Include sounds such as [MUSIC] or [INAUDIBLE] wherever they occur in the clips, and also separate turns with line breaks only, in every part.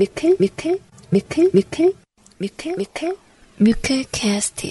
뮤클 뮤클 뮤클 뮤클 뮤클 뮤클 뮤클 캐스트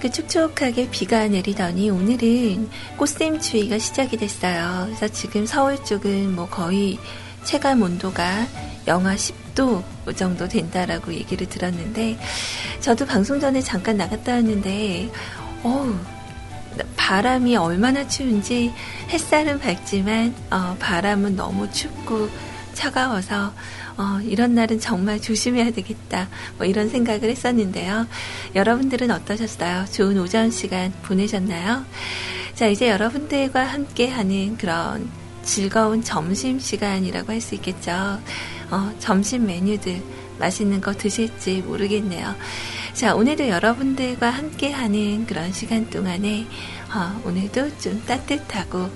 그 촉촉하게 비가 내리더니 오늘은 꽃샘추위가 시작이 됐어요. 그래서 지금 서울 쪽은 뭐 거의 체감 온도가 영하 10도 정도 된다라고 얘기를 들었는데, 저도 방송 전에 잠깐 나갔다 왔는데, 어우, 바람이 얼마나 추운지 햇살은 밝지만, 어, 바람은 너무 춥고 차가워서, 어, 이런 날은 정말 조심해야 되겠다. 뭐 이런 생각을 했었는데요. 여러분들은 어떠셨어요? 좋은 오전 시간 보내셨나요? 자, 이제 여러분들과 함께 하는 그런 즐거운 점심 시간이라고 할 수 있겠죠. 어, 점심 메뉴들 맛있는 거 드실지 모르겠네요. 자, 오늘도 여러분들과 함께 하는 그런 시간 동안에 어, 오늘도 좀 따뜻하고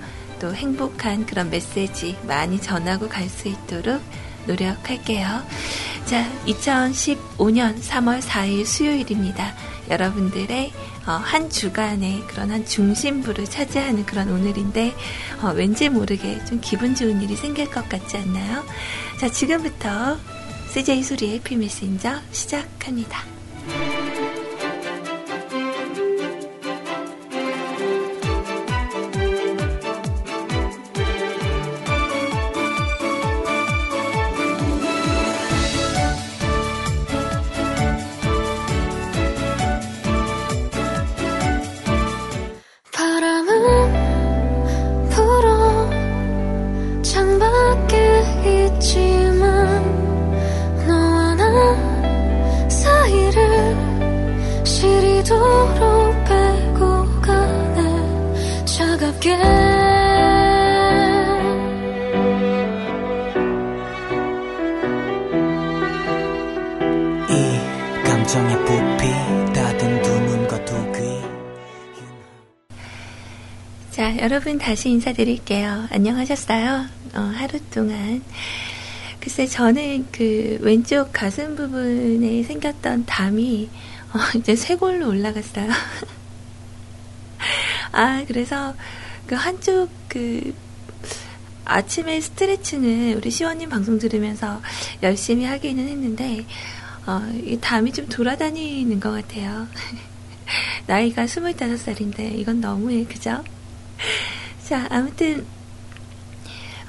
또 행복한 그런 메시지 많이 전하고 갈 수 있도록 노력할게요. 자, 2015년 3월 4일 수요일입니다. 여러분들의 어, 한 주간의 그런 한 중심부를 차지하는 그런 오늘인데 어, 왠지 모르게 좀 기분 좋은 일이 생길 것 같지 않나요? 자, 지금부터 CJ 소리의 피 메신저 시작합니다. 여러분 다시 인사드릴게요. 안녕하셨어요? 어, 하루 동안. 글쎄, 저는 그 왼쪽 가슴 부분에 생겼던 담이 어, [LAUGHS] 이제 쇄골로 올라갔어요. [LAUGHS] 아, 그래서 그 한쪽 그 아침에 스트레칭을 우리 시원님 방송 들으면서 열심히 하기는 했는데, 어, 이 담이 좀 돌아다니는 것 같아요. [LAUGHS] 나이가 25살인데, 이건 너무해, 그죠? [LAUGHS] 자, 아무튼,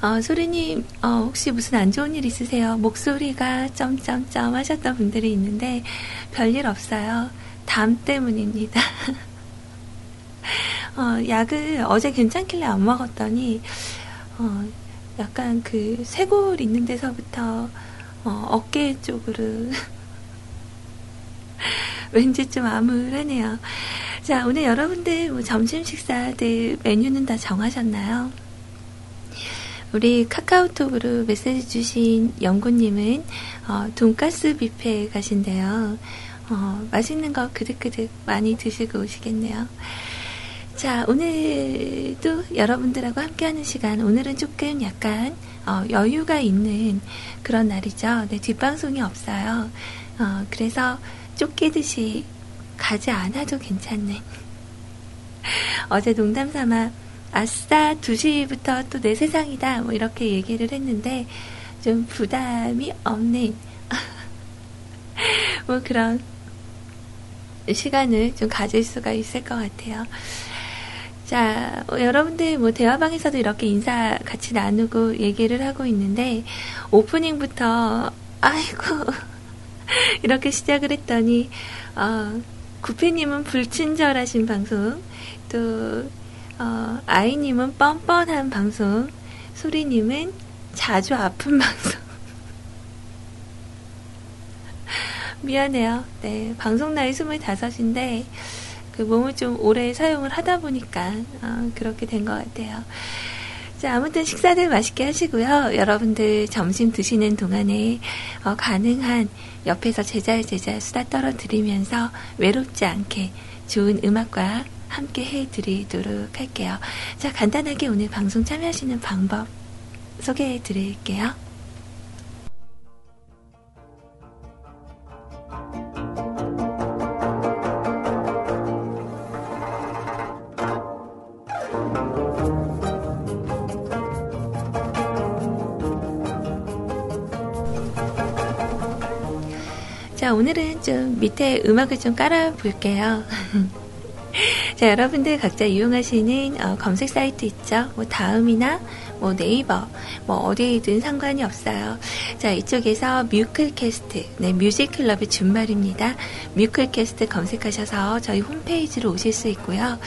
어, 소리님, 어, 혹시 무슨 안 좋은 일 있으세요? 목소리가 점점점 하셨던 분들이 있는데, 별일 없어요. 담 때문입니다. [LAUGHS] 어, 약을 어제 괜찮길래 안 먹었더니, 어, 약간 그 쇄골 있는 데서부터, 어, 어깨 쪽으로, [LAUGHS] 왠지 좀 암울하네요. 자, 오늘 여러분들 뭐 점심 식사들 메뉴는 다 정하셨나요? 우리 카카오톡으로 메시지 주신 영구님은 어, 돈가스 뷔페 가신대요. 어, 맛있는 거 그득그득 많이 드시고 오시겠네요. 자, 오늘도 여러분들하고 함께하는 시간, 오늘은 조금 약간 어, 여유가 있는 그런 날이죠. 네, 뒷방송이 없어요. 어, 그래서 쫓기듯이 가지 않아도 괜찮네. 어제 농담 삼아 아싸 2시부터 또 내 세상이다 뭐 이렇게 얘기를 했는데 좀 부담이 없는 [LAUGHS] 뭐 그런 시간을 좀 가질 수가 있을 것 같아요. 자, 어, 여러분들 뭐 대화방에서도 이렇게 인사 같이 나누고 얘기를 하고 있는데 오프닝부터 아이고 [LAUGHS] 이렇게 시작을 했더니 어, 구피님은 불친절하신 방송 또 어, 아이님은 뻔뻔한 방송 소리님은 자주 아픈 [LAUGHS] 방송 미안해요. 네, 방송 나이 25인데 그 몸을 좀 오래 사용을 하다 보니까 어, 그렇게 된 것 같아요. 자, 아무튼 식사들 맛있게 하시고요. 여러분들 점심 드시는 동안에 어, 가능한 옆에서 제잘 제잘 수다 떨어드리면서 외롭지 않게 좋은 음악과 함께 해드리도록 할게요. 자, 간단하게 오늘 방송 참여하시는 방법 소개해 드릴게요. 좀 밑에 음악을 좀 깔아 볼게요. [LAUGHS] 자, 여러분들 각자 이용하시는 어, 검색 사이트 있죠? 뭐 다음이나 뭐 네이버, 뭐 어디에든 상관이 없어요. 자, 이쪽에서 뮤클캐스트, 네, 뮤직클럽의 준말입니다. 뮤클캐스트 검색하셔서 저희 홈페이지로 오실 수 있고요.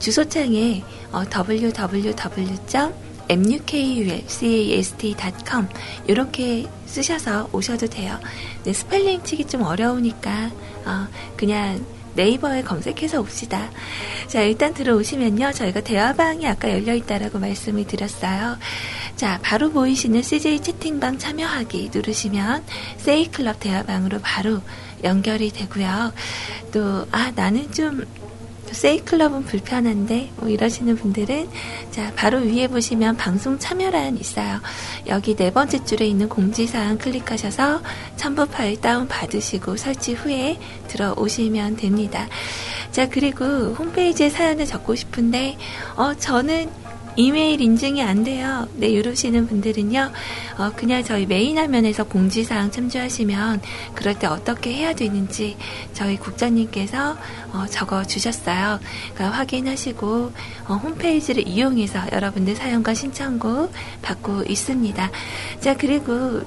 주소창에 어, www. mukulcast.com 이렇게 쓰셔서 오셔도 돼요. 네, 스펠링 치기 좀 어려우니까 어, 그냥 네이버에 검색해서 옵시다. 자, 일단 들어오시면요. 저희가 대화방이 아까 열려있다라고 말씀을 드렸어요. 자, 바로 보이시는 CJ 채팅방 참여하기 누르시면 세이클럽 대화방으로 바로 연결이 되고요. 또, 아, 나는 좀 세이클럽은 불편한데 뭐 이러시는 분들은 자 바로 위에 보시면 방송 참여란 있어요. 여기 네 번째 줄에 있는 공지사항 클릭하셔서 첨부 파일 다운 받으시고 설치 후에 들어오시면 됩니다. 자 그리고 홈페이지에 사연을 적고 싶은데 어 저는 이메일 인증이 안 돼요. 네, 이러시는 분들은요, 어, 그냥 저희 메인 화면에서 공지사항 참조하시면 그럴 때 어떻게 해야 되는지 저희 국장님께서 어, 적어 주셨어요. 그러니까 확인하시고 어, 홈페이지를 이용해서 여러분들 사연과 신청곡 받고 있습니다. 자, 그리고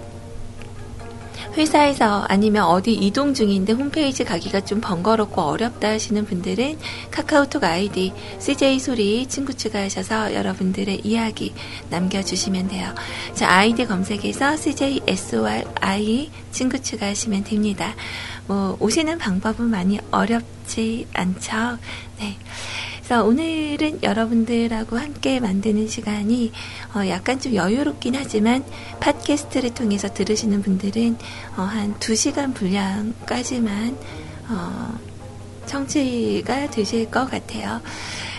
회사에서 아니면 어디 이동 중인데 홈페이지 가기가 좀 번거롭고 어렵다 하시는 분들은 카카오톡 아이디 CJ 소리 친구 추가하셔서 여러분들의 이야기 남겨주시면 돼요. 자, 아이디 검색에서 CJ SORI 친구 추가하시면 됩니다. 뭐, 오시는 방법은 많이 어렵지 않죠? 네. 그래서 오늘은 여러분들하고 함께 만드는 시간이 어 약간 좀 여유롭긴 하지만 팟캐스트를 통해서 들으시는 분들은 어 한 2시간 분량까지만 어 청취가 되실 것 같아요.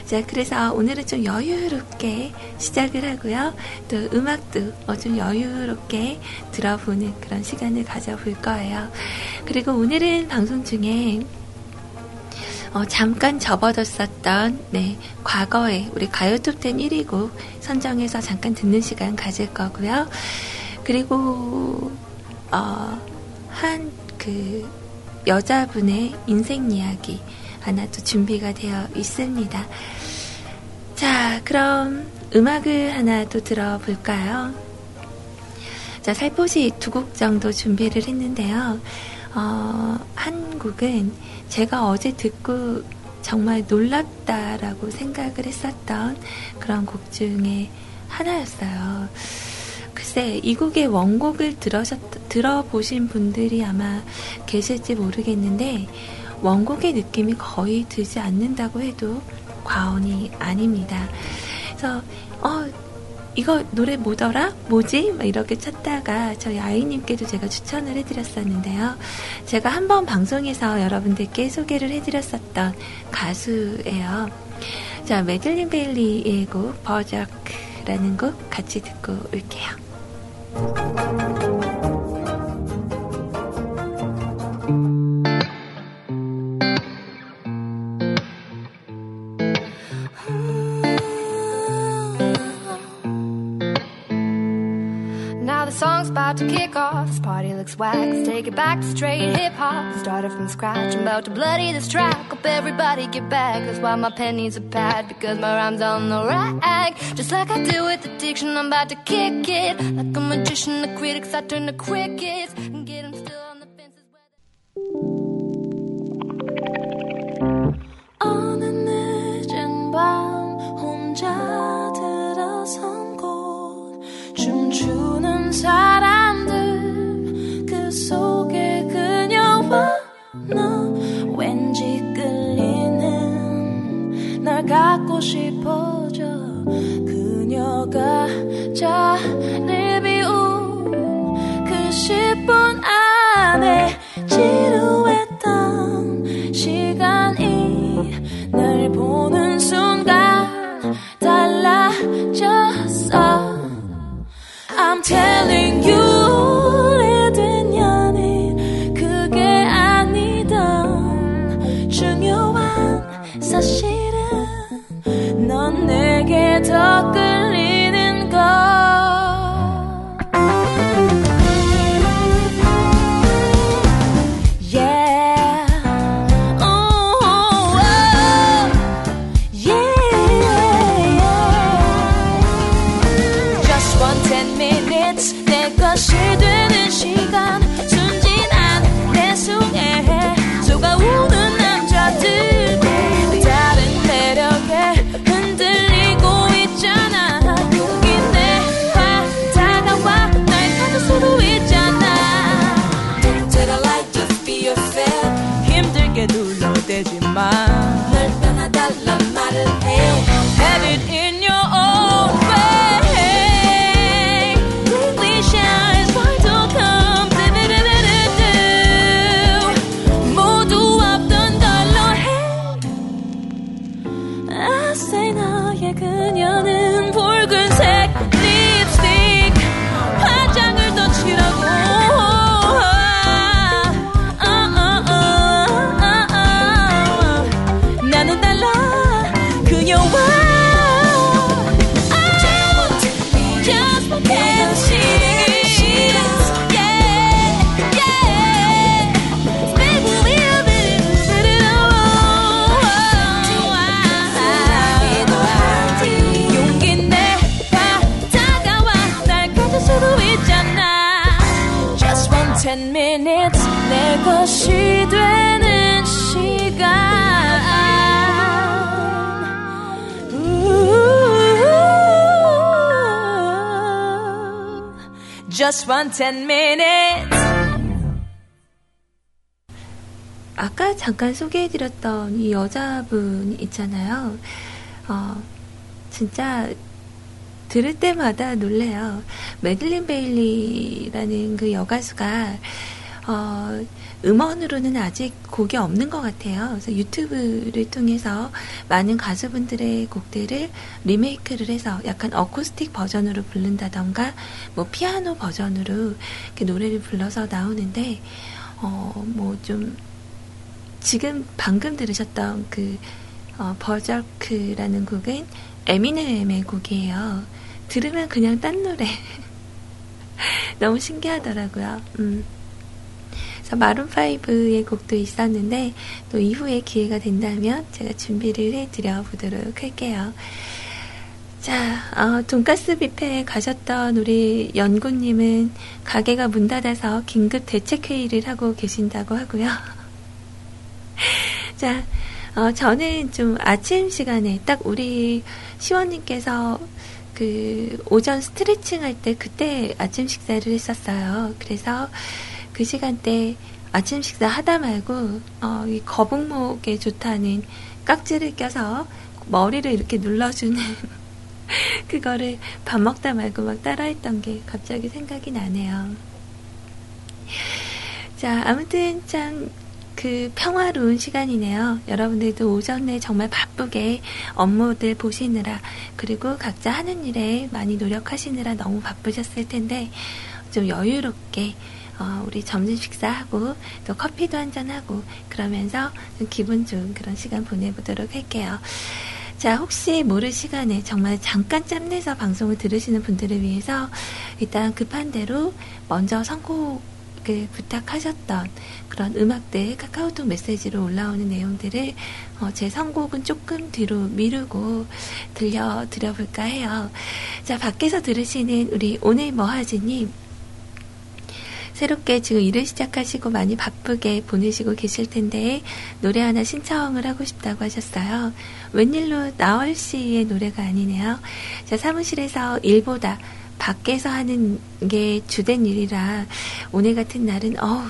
자, 그래서 오늘은 좀 여유롭게 시작을 하고요. 또 음악도 좀 여유롭게 들어보는 그런 시간을 가져볼 거예요. 그리고 오늘은 방송 중에 어, 잠깐 접어뒀었던 네, 과거에 우리 가요톱10 1위곡 선정해서 잠깐 듣는 시간 가질 거고요. 그리고 어, 한그 여자분의 인생 이야기 하나 또 준비가 되어 있습니다. 자, 그럼 음악을 하나 또 들어볼까요? 자, 살포시 두 곡 정도 준비를 했는데요. 어, 한 곡은 제가 어제 듣고 정말 놀랍다라고 생각을 했었던 그런 곡 중에 하나였어요. 글쎄, 이 곡의 원곡을 들으셨, 들어보신 분들이 아마 계실지 모르겠는데, 원곡의 느낌이 거의 들지 않는다고 해도 과언이 아닙니다. 그래서, 어, 이거 노래 뭐더라? 뭐지? 막 이렇게 찾다가 저희 아이님께도 제가 추천을 해드렸었는데요. 제가 한 번 방송에서 여러분들께 소개를 해드렸었던 가수예요. 자, 메들린 베일리의 곡, 버저크라는 곡 같이 듣고 올게요.
To kick off. This party looks. Let's take it back to straight hip hop. Started from scratch. I'm about to bloody this track. Hope everybody get back. That's why my pen needs a pad. Because my rhyme's on the rag. Just like I do with addiction, I'm about to kick it. Like a magician, the critics, I turn to crickets. 10 minutes.
아까 잠깐 소개해드렸던 이 여자분 있잖아요. 어, 진짜 들을 때마다 놀래요. 메들린 베일리라는 그 여가수가 어, 음원으로는 아직 곡이 없는 것 같아요. 그래서 유튜브를 통해서 많은 가수분들의 곡들을 리메이크를 해서 약간 어쿠스틱 버전으로 부른다던가 뭐 피아노 버전으로 이렇게 노래를 불러서 나오는데 어, 뭐 좀 지금 방금 들으셨던 그 어, 버저크라는 곡은 에미넴의 곡이에요. 들으면 그냥 딴 노래. [LAUGHS] 너무 신기하더라고요. 음. 그래서 마룬5의 곡도 있었는데, 또 이후에 기회가 된다면 제가 준비를 해드려 보도록 할게요. 자, 어, 돈가스 뷔페에 가셨던 우리 연구님은 가게가 문 닫아서 긴급 대책회의를 하고 계신다고 하고요. [LAUGHS] 자, 어, 저는 좀 아침 시간에 딱 우리 시원님께서 그 오전 스트레칭 할 때 그때 아침 식사를 했었어요. 그래서 그 시간대 아침 식사 하다 말고 어, 이 거북목에 좋다는 깍지를 껴서 머리를 이렇게 눌러주는 [LAUGHS] 그거를 밥 먹다 말고 막 따라했던 게 갑자기 생각이 나네요. 자, 아무튼 참 그 평화로운 시간이네요. 여러분들도 오전에 정말 바쁘게 업무들 보시느라 그리고 각자 하는 일에 많이 노력하시느라 너무 바쁘셨을 텐데 좀 여유롭게 어, 우리 점심 식사하고 또 커피도 한잔하고 그러면서 좀 기분 좋은 그런 시간 보내보도록 할게요. 자, 혹시 모를 시간에 정말 잠깐 짬내서 방송을 들으시는 분들을 위해서 일단 급한 대로 먼저 선곡을 부탁하셨던 그런 음악들 카카오톡 메시지로 올라오는 내용들을 어, 제 선곡은 조금 뒤로 미루고 들려드려 볼까 해요. 자, 밖에서 들으시는 우리 오늘 뭐하지님 새롭게 지금 일을 시작하시고 많이 바쁘게 보내시고 계실 텐데 노래 하나 신청을 하고 싶다고 하셨어요. 웬일로 나월 씨의 노래가 아니네요. 자, 사무실에서 일보다 밖에서 하는 게 주된 일이라 오늘 같은 날은 어우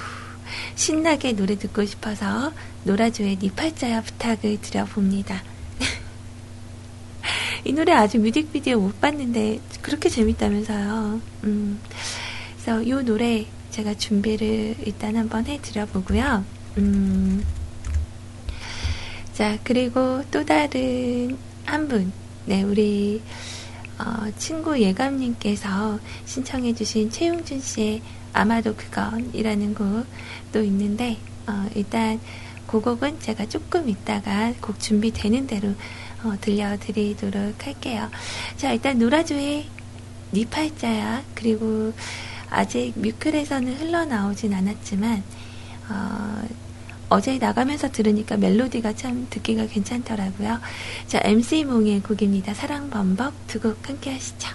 신나게 노래 듣고 싶어서 노라조의 니 팔자야 부탁을 드려봅니다. [LAUGHS] 이 노래 아주 뮤직비디오 못 봤는데 그렇게 재밌다면서요. 음, 그래서 이 노래 제가 준비를 일단 한번 해드려 보고요. 음, 자, 그리고 또 다른 한 분, 네, 우리, 어, 친구 예감님께서 신청해주신 최용준 씨의 아마도 그건이라는 곡도 있는데, 어, 일단 그 곡은 제가 조금 있다가 곡 준비되는 대로 어, 들려드리도록 할게요. 자, 일단 노라조의 니 팔자야, 그리고 아직 뮤클에서는 흘러나오진 않았지만 어, 제 나가면서 들으니까 멜로디가 참 듣기가 괜찮더라고요. 자, MC 몽의 곡입니다. 사랑 범벅 두 곡 함께 하시죠.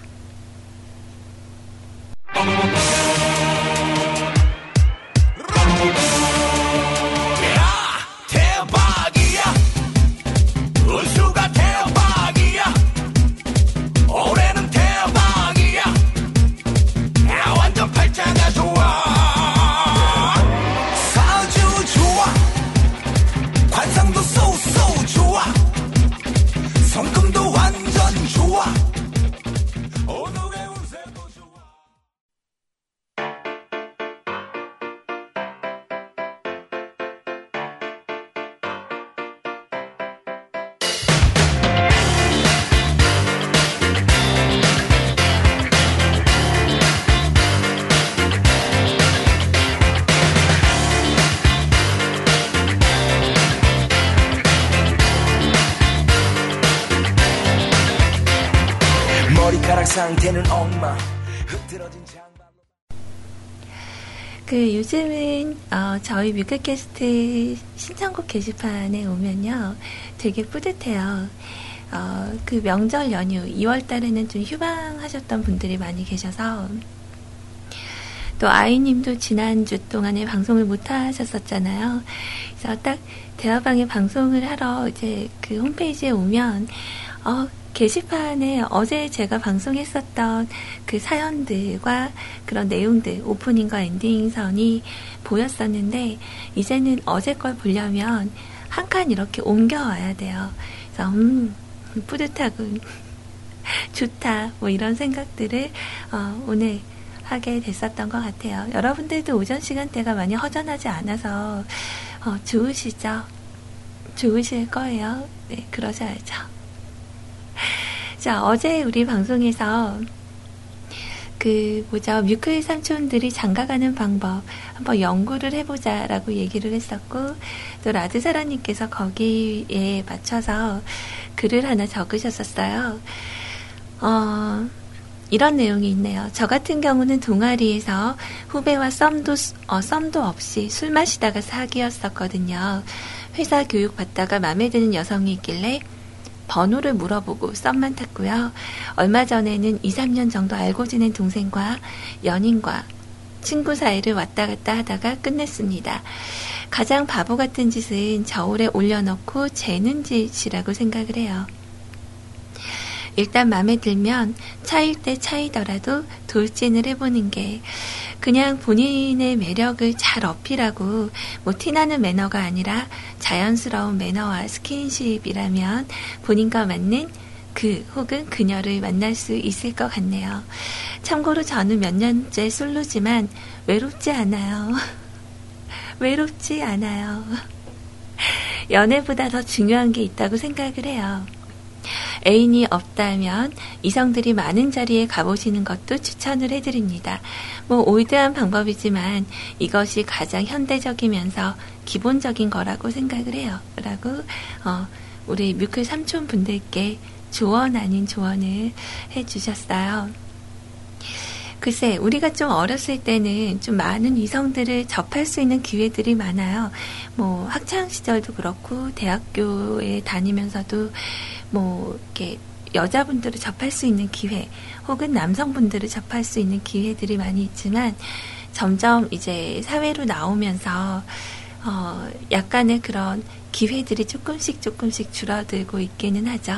그 요즘은 어, 저희 뮤클캐스트 신청곡 게시판에 오면요 되게 뿌듯해요. 어, 그 명절 연휴 2월 달에는 좀 휴방하셨던 분들이 많이 계셔서 또 아이님도 지난주 동안에 방송을 못 하셨었잖아요. 그래서 딱 대화방에 방송을 하러 이제 그 홈페이지에 오면 어, 게시판에 어제 제가 방송했었던 그 사연들과 그런 내용들, 오프닝과 엔딩선이 보였었는데, 이제는 어제 걸 보려면 한 칸 이렇게 옮겨와야 돼요. 그래서, 음, 뿌듯하군. [LAUGHS] 좋다. 뭐 이런 생각들을, 어, 오늘 하게 됐었던 것 같아요. 여러분들도 오전 시간대가 많이 허전하지 않아서, 어, 좋으시죠? 좋으실 거예요. 네, 그러셔야죠. [LAUGHS] 자, 어제 우리 방송에서 그 뭐죠 뮤클 삼촌들이 장가가는 방법 한번 연구를 해보자라고 얘기를 했었고 또 라드사라님께서 거기에 맞춰서 글을 하나 적으셨었어요. 어, 이런 내용이 있네요. 저 같은 경우는 동아리에서 후배와 썸도 어, 썸도 없이 술 마시다가 사귀었었거든요. 회사 교육 받다가 마음에 드는 여성이 있길래 번호를 물어보고 썸만 탔고요. 얼마 전에는 2, 3년 정도 알고 지낸 동생과 연인과 친구 사이를 왔다 갔다 하다가 끝냈습니다. 가장 바보 같은 짓은 저울에 올려놓고 재는 짓이라고 생각을 해요. 일단 마음에 들면 차일 때 차이더라도 돌진을 해보는 게 그냥 본인의 매력을 잘 어필하고 뭐 티나는 매너가 아니라 자연스러운 매너와 스킨십이라면 본인과 맞는 그 혹은 그녀를 만날 수 있을 것 같네요. 참고로 저는 몇 년째 솔로지만 외롭지 않아요. [LAUGHS] 외롭지 않아요. 연애보다 더 중요한 게 있다고 생각을 해요. 애인이 없다면 이성들이 많은 자리에 가보시는 것도 추천을 해드립니다. 뭐 올드한 방법이지만 이것이 가장 현대적이면서 기본적인 거라고 생각을 해요. 라고 어, 우리 뮤클 삼촌 분들께 조언 아닌 조언을 해주셨어요. 글쎄, 우리가 좀 어렸을 때는 좀 많은 이성들을 접할 수 있는 기회들이 많아요. 뭐, 학창 시절도 그렇고, 대학교에 다니면서도, 뭐, 이렇게, 여자분들을 접할 수 있는 기회, 혹은 남성분들을 접할 수 있는 기회들이 많이 있지만, 점점 이제 사회로 나오면서, 어, 약간의 그런 기회들이 조금씩 조금씩 줄어들고 있기는 하죠.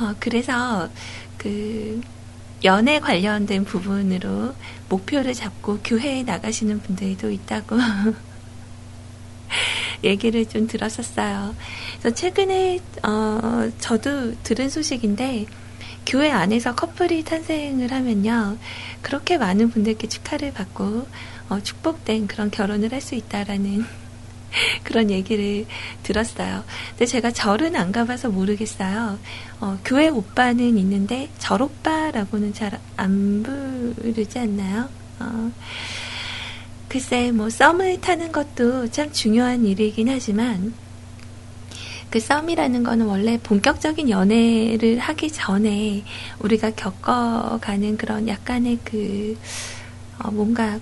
어, 그래서, 그, 연애 관련된 부분으로 목표를 잡고 교회에 나가시는 분들도 있다고 [LAUGHS] [LAUGHS] 얘기를 좀 들었었어요. 그래서 최근에 어, 저도 들은 소식인데 교회 안에서 커플이 탄생을 하면요 그렇게 많은 분들께 축하를 받고 어, 축복된 그런 결혼을 할 수 있다라는 [LAUGHS] 그런 얘기를 들었어요. 근데 제가 절은 안 가봐서 모르겠어요. 어, 교회 오빠는 있는데 절 오빠라고는 잘 안 부르지 않나요? 어, 글쎄, 뭐, 썸을 타는 것도 참 중요한 일이긴 하지만, 그 썸이라는 거는 원래 본격적인 연애를 하기 전에 우리가 겪어가는 그런 약간의 그, 어, 뭔가,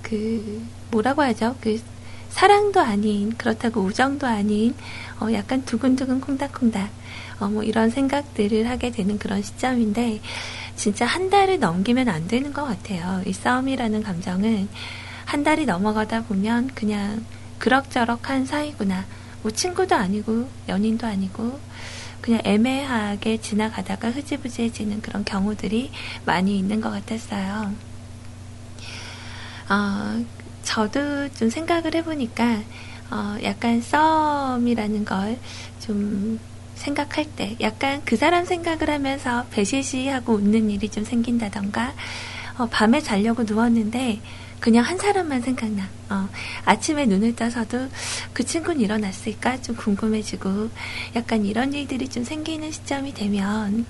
그, 뭐라고 하죠? 그, 사랑도 아닌 그렇다고 우정도 아닌 어, 약간 두근두근 콩닥콩닥 어, 뭐 이런 생각들을 하게 되는 그런 시점인데 진짜 한 달을 넘기면 안 되는 것 같아요. 이 싸움이라는 감정은 한 달이 넘어가다 보면 그냥 그럭저럭한 사이구나. 뭐 친구도 아니고 연인도 아니고 그냥 애매하게 지나가다가 흐지부지해지는 그런 경우들이 많이 있는 것 같았어요. 어, 저도 좀 생각을 해보니까 어, 약간 썸이라는 걸좀 생각할 때 약간 그 사람 생각을 하면서 배시시하고 웃는 일이 좀 생긴다던가 어, 밤에 자려고 누웠는데 그냥 한 사람만 생각나. 어, 아침에 눈을 떠서도 그 친구는 일어났을까 좀 궁금해지고 약간 이런 일들이 좀 생기는 시점이 되면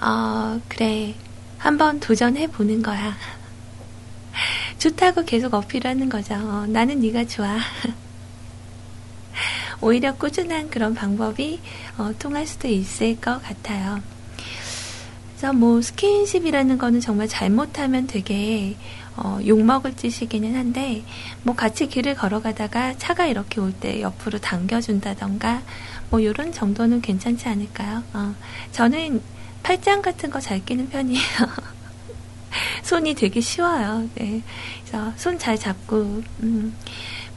어, 그래 한번 도전해 보는 거야. [LAUGHS] 좋다고 계속 어필하는 거죠. 어, 나는 네가 좋아. [LAUGHS] 오히려 꾸준한 그런 방법이 어, 통할 수도 있을 것 같아요. 그래서 뭐 스킨십이라는 거는 정말 잘못하면 되게 어, 욕먹을 짓이기는 한데 뭐 같이 길을 걸어가다가 차가 이렇게 올 때 옆으로 당겨준다던가 뭐 이런 정도는 괜찮지 않을까요? 어, 저는 팔짱 같은 거 잘 끼는 편이에요. [LAUGHS] 손이 되게 쉬워요. 네. 그래서 손 잘 잡고, 음,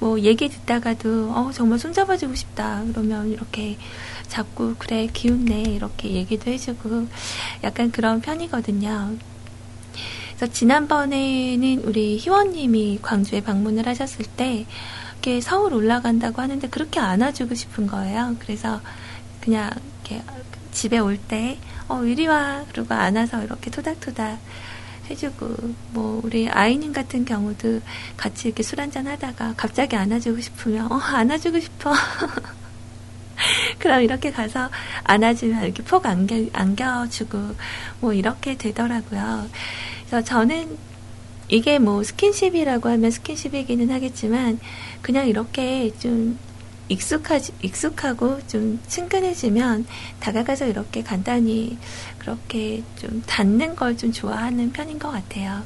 뭐 얘기 듣다가도, 어, 정말 손 잡아주고 싶다. 그러면 이렇게 잡고, 그래, 기운내. 이렇게 얘기도 해주고, 약간 그런 편이거든요. 그래서 지난번에는 우리 희원님이 광주에 방문을 하셨을 때, 이렇게 서울 올라간다고 하는데 그렇게 안아주고 싶은 거예요. 그래서 그냥 이렇게 집에 올 때, 어, 이리 와. 그리고 안아서 이렇게 토닥토닥 해주고 뭐 우리 아이님 같은 경우도 같이 이렇게 술 한잔 하다가 갑자기 안아주고 싶으면 어 안아주고 싶어 [LAUGHS] 그럼 이렇게 가서 안아주면 이렇게 폭 안겨, 안겨주고 뭐 이렇게 되더라고요. 그래서 저는 이게 뭐 스킨십이라고 하면 스킨십이기는 하겠지만 그냥 이렇게 좀 익숙하지, 익숙하고 좀 친근해지면 다가가서 이렇게 간단히 그렇게 좀 닿는 걸 좀 좋아하는 편인 것 같아요.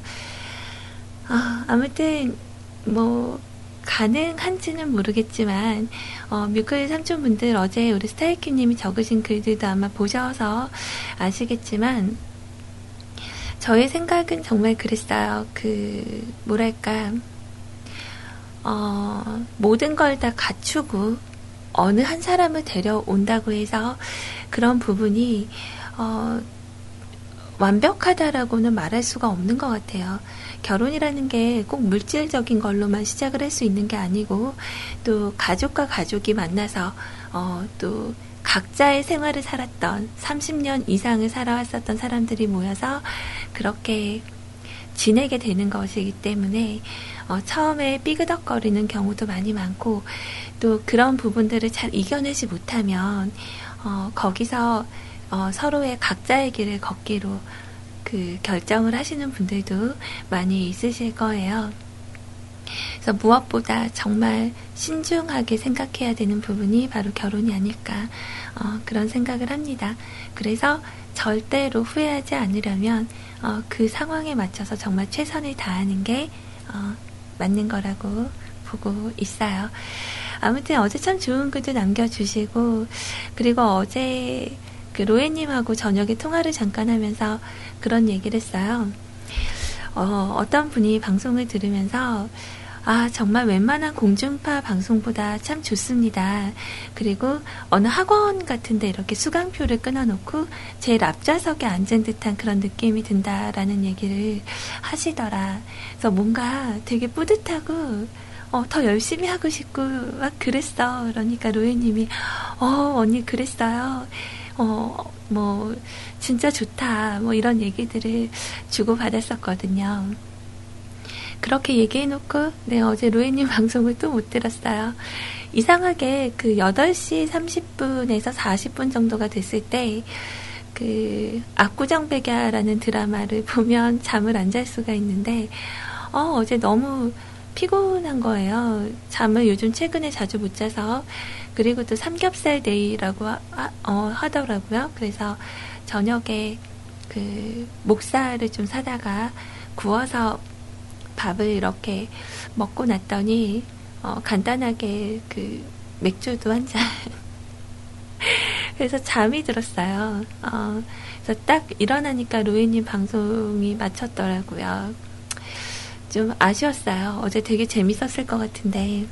아, 아무튼, 뭐, 가능한지는 모르겠지만, 어, 뮤클 삼촌분들 어제 우리 스타일큐님이 적으신 글들도 아마 보셔서 아시겠지만, 저의 생각은 정말 그랬어요. 그, 뭐랄까, 어, 모든 걸 다 갖추고 어느 한 사람을 데려온다고 해서 그런 부분이 어, 완벽하다라고는 말할 수가 없는 것 같아요. 결혼이라는 게 꼭 물질적인 걸로만 시작을 할 수 있는 게 아니고 또 가족과 가족이 만나서 어, 또 각자의 생활을 살았던 30년 이상을 살아왔었던 사람들이 모여서 그렇게 지내게 되는 것이기 때문에 어, 처음에 삐그덕거리는 경우도 많이 많고 또 그런 부분들을 잘 이겨내지 못하면 어, 거기서 어, 서로의 각자의 길을 걷기로 그 결정을 하시는 분들도 많이 있으실 거예요. 그래서 무엇보다 정말 신중하게 생각해야 되는 부분이 바로 결혼이 아닐까 어, 그런 생각을 합니다. 그래서 절대로 후회하지 않으려면 어, 그 상황에 맞춰서 정말 최선을 다하는 게 어, 맞는 거라고 보고 있어요. 아무튼 어제 참 좋은 글도 남겨주시고 그리고 어제 그 로에님하고 저녁에 통화를 잠깐 하면서 그런 얘기를 했어요. 어, 어떤 분이 방송을 들으면서 아, 정말 웬만한 공중파 방송보다 참 좋습니다. 그리고 어느 학원 같은데 이렇게 수강표를 끊어놓고 제일 앞좌석에 앉은 듯한 그런 느낌이 든다라는 얘기를 하시더라. 그래서 뭔가 되게 뿌듯하고 어, 더 열심히 하고 싶고 막 그랬어. 그러니까 로에님이 어, 언니 그랬어요. 어, 뭐 진짜 좋다. 뭐 이런 얘기들을 주고 받았었거든요. 그렇게 얘기해놓고, 네, 어제 로에님 [LAUGHS] 방송을 또 못 들었어요. 이상하게 그 8시 30분에서 40분 정도가 됐을 때, 그, 압구정백야라는 드라마를 [LAUGHS] 보면 잠을 안 잘 수가 있는데, 어, 어제 너무 피곤한 거예요. 잠을 요즘 최근에 자주 못 자서. 그리고 또 삼겹살 데이라고 하, 어, 하더라고요. 그래서 저녁에 그 목살을 좀 사다가 구워서 밥을 이렇게 먹고 났더니 어, 간단하게 그 맥주도 한 잔. [LAUGHS] 그래서 잠이 들었어요. 어, 그래서 딱 일어나니까 로이님 방송이 마쳤더라고요. 좀 아쉬웠어요. 어제 되게 재밌었을 것 같은데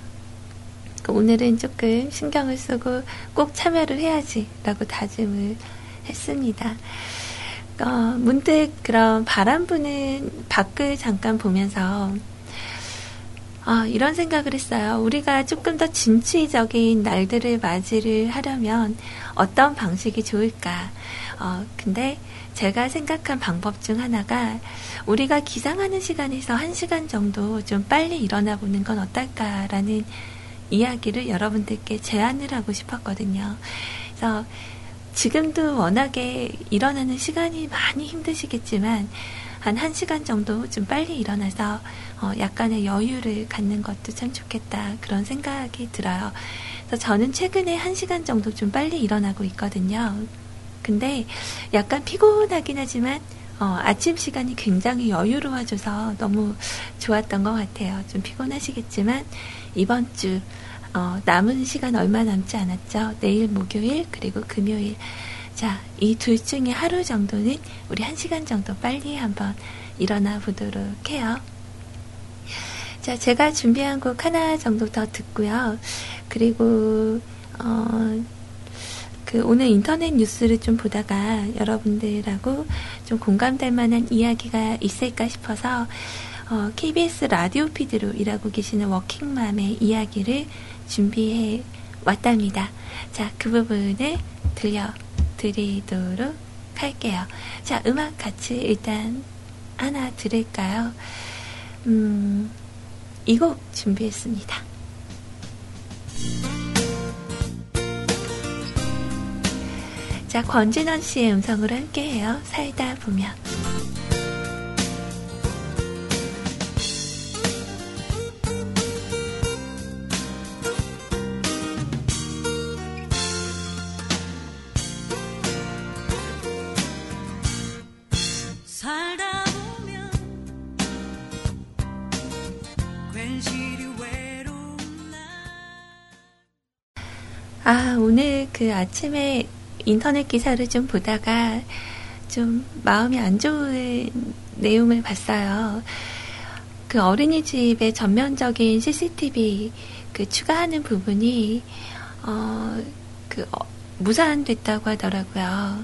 그 오늘은 조금 신경을 쓰고 꼭 참여를 해야지라고 다짐을 했습니다. 어, 문득 그런 바람 부는 밖을 잠깐 보면서 어, 이런 생각을 했어요. 우리가 조금 더 진취적인 날들을 맞이를 하려면 어떤 방식이 좋을까? 어, 근데 제가 생각한 방법 중 하나가 우리가 기상하는 시간에서 한 시간 정도 좀 빨리 일어나 보는 건 어떨까라는 이야기를 여러분들께 제안을 하고 싶었거든요. 그래서 지금도 워낙에 일어나는 시간이 많이 힘드시겠지만 한 1시간 정도 좀 빨리 일어나서 어 약간의 여유를 갖는 것도 참 좋겠다 그런 생각이 들어요. 그래서 저는 최근에 1시간 정도 좀 빨리 일어나고 있거든요. 근데 약간 피곤하긴 하지만 어, 아침 시간이 굉장히 여유로워져서 너무 좋았던 것 같아요. 좀 피곤하시겠지만 이번 주 어, 남은 시간 얼마 남지 않았죠. 내일 목요일 그리고 금요일. 자, 이 둘 중에 하루 정도는 우리 한 시간 정도 빨리 한번 일어나 보도록 해요. 자, 제가 준비한 곡 하나 정도 더 듣고요. 그리고 어, 그 오늘 인터넷 뉴스를 좀 보다가 여러분들하고 좀 공감될 만한 이야기가 있을까 싶어서 어, KBS 라디오 피드로 일하고 계시는 워킹맘의 이야기를 준비해 왔답니다. 자, 그 부분을 들려드리도록 할게요. 자, 음악 같이 일단 하나 들을까요? 음, 이 곡 준비했습니다. 자, 권진원 씨의 음성으로 함께해요. 살다 보면. 아, 오늘 그 아침에 인터넷 기사를 좀 보다가 좀 마음이 안 좋은 내용을 봤어요. 그 어린이집의 전면적인 CCTV 그 추가하는 부분이 어 그 어, 무산됐다고 하더라고요.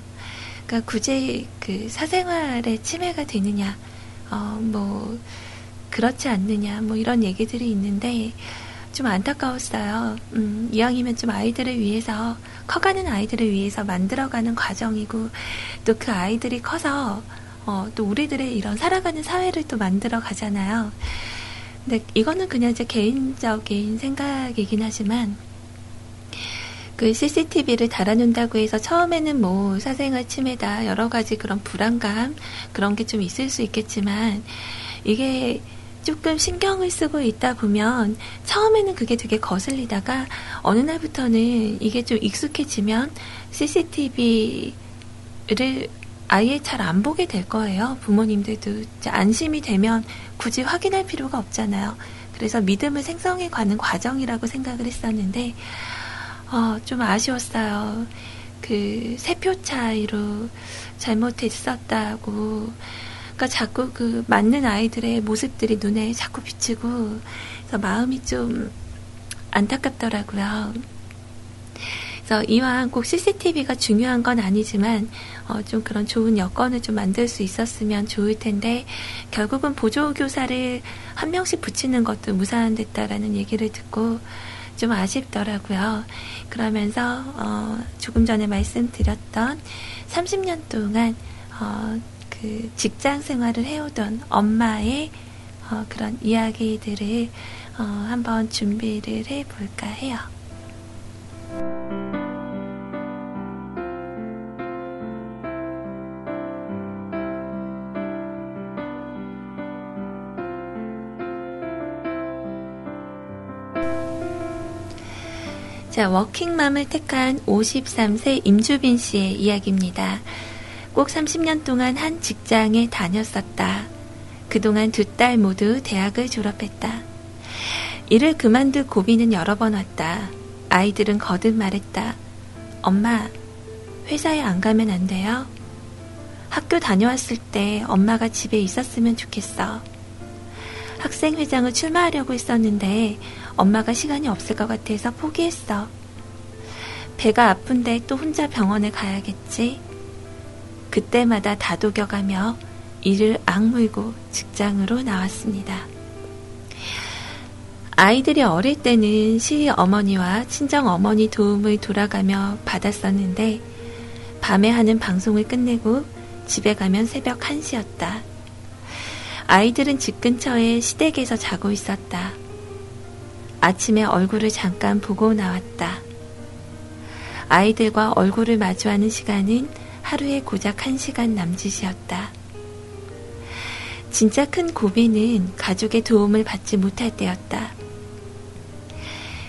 그러니까 굳이 그 사생활에 침해가 되느냐, 어 뭐 그렇지 않느냐, 뭐 이런 얘기들이 있는데 좀 안타까웠어요. 음, 이왕이면 좀 아이들을 위해서, 커가는 아이들을 위해서 만들어가는 과정이고, 또 그 아이들이 커서, 어, 또 우리들의 이런 살아가는 사회를 또 만들어 가잖아요. 근데 이거는 그냥 제 개인적인 생각이긴 하지만, 그 CCTV를 달아놓는다고 해서 처음에는 뭐 사생활 침해다, 여러 가지 그런 불안감, 그런 게 좀 있을 수 있겠지만, 이게 조금 신경을 쓰고 있다 보면 처음에는 그게 되게 거슬리다가 어느 날부터는 이게 좀 익숙해지면 CCTV를 아예 잘 안 보게 될 거예요. 부모님들도 안심이 되면 굳이 확인할 필요가 없잖아요. 그래서 믿음을 생성해 가는 과정이라고 생각을 했었는데, 어, 좀 아쉬웠어요. 그, 세 표 차이로 잘못했었다고. 그러니까 자꾸 그 맞는 아이들의 모습들이 눈에 자꾸 비치고, 그래서 마음이 좀 안타깝더라고요. 그래서 이왕 꼭 CCTV가 중요한 건 아니지만 어, 좀 그런 좋은 여건을 좀 만들 수 있었으면 좋을 텐데 결국은 보조 교사를 한 명씩 붙이는 것도 무산됐다라는 얘기를 듣고 좀 아쉽더라고요. 그러면서 어, 조금 전에 말씀드렸던 30년 동안 어, 그 직장 생활을 해오던 엄마의 어, 그런 이야기들을 어, 한번 준비를 해볼까 해요. 자, 워킹맘을 택한 53세 임주빈 씨의 이야기입니다. 꼭 30년 동안 한 직장에 다녔었다. 그동안 두 딸 모두 대학을 졸업했다. 일을 그만둘 고비는 여러 번 왔다. 아이들은 거듭 말했다. 엄마, 회사에 안 가면 안 돼요? 학교 다녀왔을 때 엄마가 집에 있었으면 좋겠어. 학생회장을 출마하려고 했었는데 엄마가 시간이 없을 것 같아서 포기했어. 배가 아픈데 또 혼자 병원에 가야겠지. 그때마다 다독여가며 이를 악물고 직장으로 나왔습니다. 아이들이 어릴 때는 시어머니와 친정 어머니 도움을 돌아가며 받았었는데 밤에 하는 방송을 끝내고 집에 가면 새벽 1시였다. 아이들은 집 근처에 시댁에서 자고 있었다. 아침에 얼굴을 잠깐 보고 나왔다. 아이들과 얼굴을 마주하는 시간은 하루에 고작 1시간 남짓이었다. 진짜 큰 고비는 가족의 도움을 받지 못할 때였다.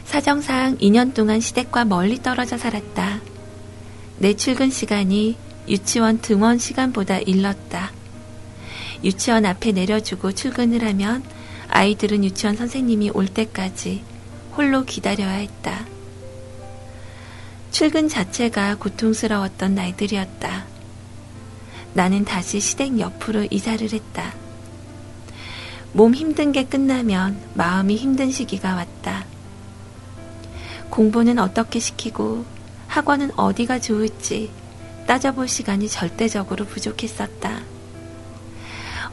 사정상 2년 동안 시댁과 멀리 떨어져 살았다. 내 출근 시간이 유치원 등원 시간보다 일렀다. 유치원 앞에 내려주고 출근을 하면 아이들은 유치원 선생님이 올 때까지 홀로 기다려야 했다. 출근 자체가 고통스러웠던 날들이었다. 나는 다시 시댁 옆으로 이사를 했다. 몸 힘든 게 끝나면 마음이 힘든 시기가 왔다. 공부는 어떻게 시키고 학원은 어디가 좋을지 따져볼 시간이 절대적으로 부족했었다.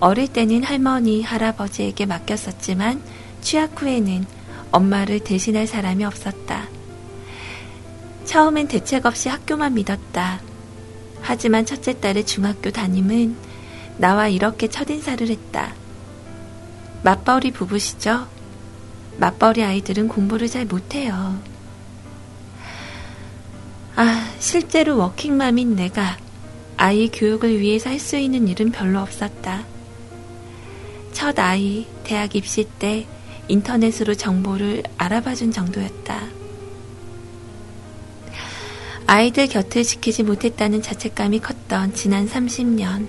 어릴 때는 할머니, 할아버지에게 맡겼었지만 취학 후에는 엄마를 대신할 사람이 없었다. 처음엔 대책 없이 학교만 믿었다. 하지만 첫째 딸의 중학교 담임은 나와 이렇게 첫인사를 했다. 맞벌이 부부시죠? 맞벌이 아이들은 공부를 잘 못해요. 아, 실제로 워킹맘인 내가 아이 교육을 위해서 할 수 있는 일은 별로 없었다. 첫 아이 대학 입시 때 인터넷으로 정보를 알아봐 준 정도였다. 아이들 곁을 지키지 못했다는 자책감이 컸던 지난 30년.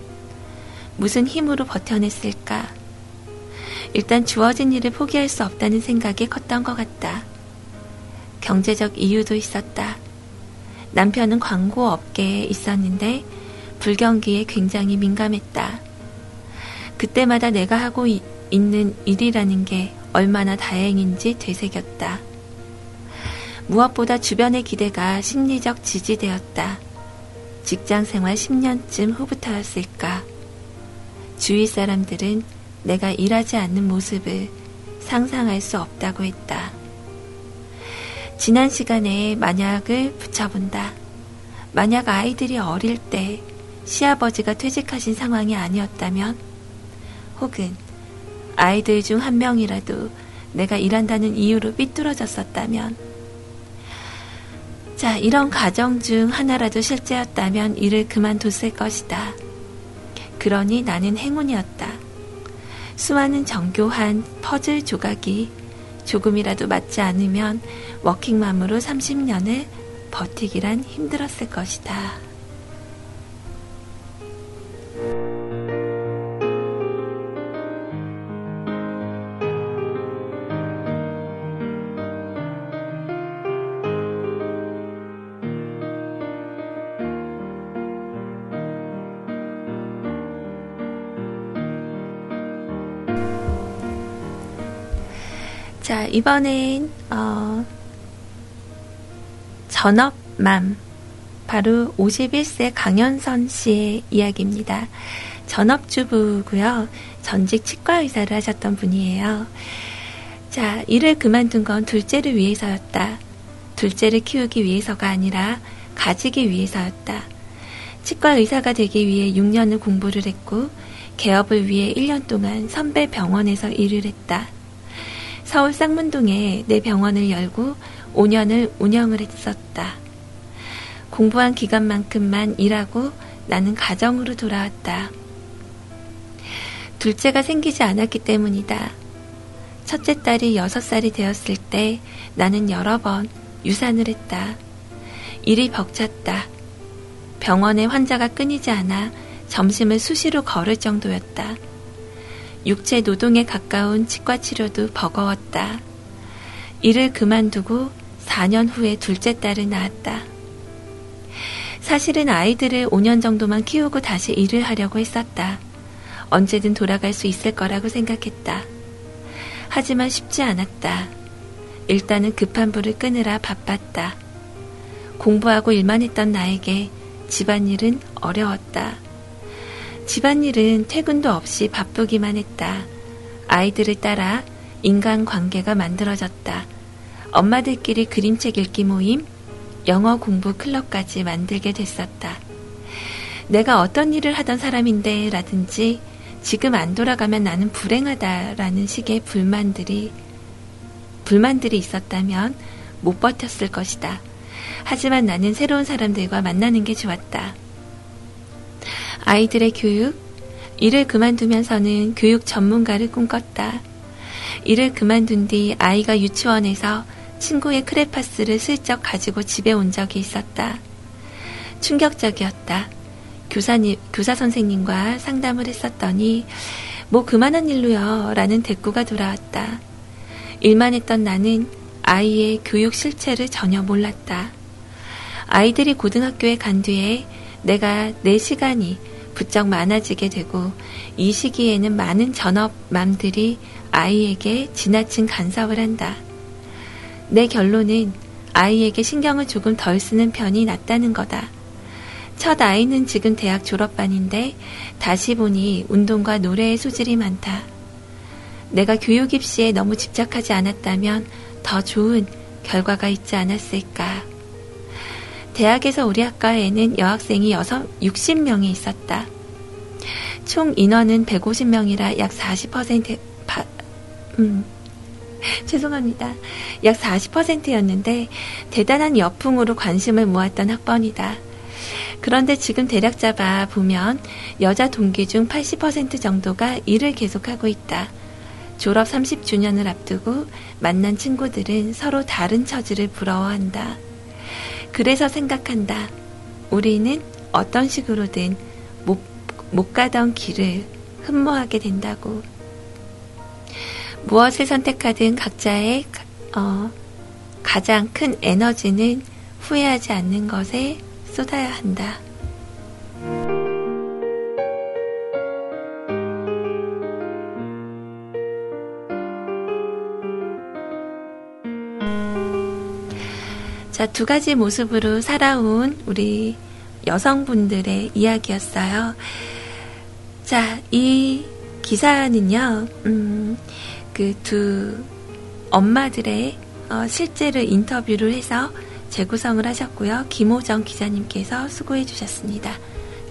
무슨 힘으로 버텨냈을까? 일단 주어진 일을 포기할 수 없다는 생각이 컸던 것 같다. 경제적 이유도 있었다. 남편은 광고 업계에 있었는데 불경기에 굉장히 민감했다. 그때마다 내가 하고 이, 있는 일이라는 게 얼마나 다행인지 되새겼다. 무엇보다 주변의 기대가 심리적 지지되었다. 직장 생활 10년쯤 후부터였을까. 주위 사람들은 내가 일하지 않는 모습을 상상할 수 없다고 했다. 지난 시간에 만약을 붙여본다. 만약 아이들이 어릴 때 시아버지가 퇴직하신 상황이 아니었다면 혹은 아이들 중 한 명이라도 내가 일한다는 이유로 삐뚤어졌었다면, 자, 이런 가정 중 하나라도 실제였다면 일을 그만뒀을 것이다. 그러니 나는 행운이었다. 수많은 정교한 퍼즐 조각이 조금이라도 맞지 않으면 워킹맘으로 30년을 버티기란 힘들었을 것이다. 자, 이번엔, 어, 전업맘. 바로 51세 강현선 씨의 이야기입니다. 전업주부고요. 전직 치과 의사를 하셨던 분이에요. 자, 일을 그만둔 건 둘째를 위해서였다. 둘째를 키우기 위해서가 아니라 가지기 위해서였다. 치과 의사가 되기 위해 6년을 공부를 했고, 개업을 위해 1년 동안 선배 병원에서 일을 했다. 서울 쌍문동에 내 병원을 열고 5년을 운영을 했었다. 공부한 기간만큼만 일하고 나는 가정으로 돌아왔다. 둘째가 생기지 않았기 때문이다. 첫째 딸이 6살이 되었을 때 나는 여러 번 유산을 했다. 일이 벅찼다. 병원에 환자가 끊이지 않아 점심을 수시로 걸을 정도였다. 육체 노동에 가까운 치과 치료도 버거웠다. 일을 그만두고 4년 후에 둘째 딸을 낳았다. 사실은 아이들을 5년 정도만 키우고 다시 일을 하려고 했었다. 언제든 돌아갈 수 있을 거라고 생각했다. 하지만 쉽지 않았다. 일단은 급한 불을 끄느라 바빴다. 공부하고 일만 했던 나에게 집안일은 어려웠다. 집안일은 퇴근도 없이 바쁘기만 했다. 아이들을 따라 인간 관계가 만들어졌다. 엄마들끼리 그림책 읽기 모임, 영어 공부 클럽까지 만들게 됐었다. 내가 어떤 일을 하던 사람인데 라든지 지금 안 돌아가면 나는 불행하다라는 식의 불만들이 불만들이 있었다면 못 버텼을 것이다. 하지만 나는 새로운 사람들과 만나는 게 좋았다. 아이들의 교육, 일을 그만두면서는 교육 전문가를 꿈꿨다. 일을 그만둔 뒤 아이가 유치원에서 친구의 크레파스를 슬쩍 가지고 집에 온 적이 있었다. 충격적이었다. 교사님, 교사 선생님과 상담을 했었더니, 뭐 그만한 일로요. 라는 대꾸가 돌아왔다. 일만 했던 나는 아이의 교육 실체를 전혀 몰랐다. 아이들이 고등학교에 간 뒤에 내가 내 시간이 부쩍 많아지게 되고 이 시기에는 많은 전업맘들이 아이에게 지나친 간섭을 한다. 내 결론은 아이에게 신경을 조금 덜 쓰는 편이 낫다는 거다. 첫 아이는 지금 대학 졸업반인데 다시 보니 운동과 노래의 소질이 많다. 내가 교육 입시에 너무 집착하지 않았다면 더 좋은 결과가 있지 않았을까. 대학에서 우리 학과에는 여학생이 6, 60명이 있었다. 총 인원은 150명이라 약 40%, 바, 음, 죄송합니다. 약 40%였는데 대단한 여풍으로 관심을 모았던 학번이다. 그런데 지금 대략 잡아 보면 여자 동기 중 80% 정도가 일을 계속하고 있다. 졸업 30주년을 앞두고 만난 친구들은 서로 다른 처지를 부러워한다. 그래서 생각한다. 우리는 어떤 식으로든 못, 못 가던 길을 흠모하게 된다고. 무엇을 선택하든 각자의 어, 가장 큰 에너지는 후회하지 않는 것에 쏟아야 한다. 자, 두 가지 모습으로 살아온 우리 여성분들의 이야기였어요. 자, 이 기사는요, 음, 그 두 엄마들의 어, 실제로 인터뷰를 해서 재구성을 하셨고요. 김호정 기자님께서 수고해 주셨습니다.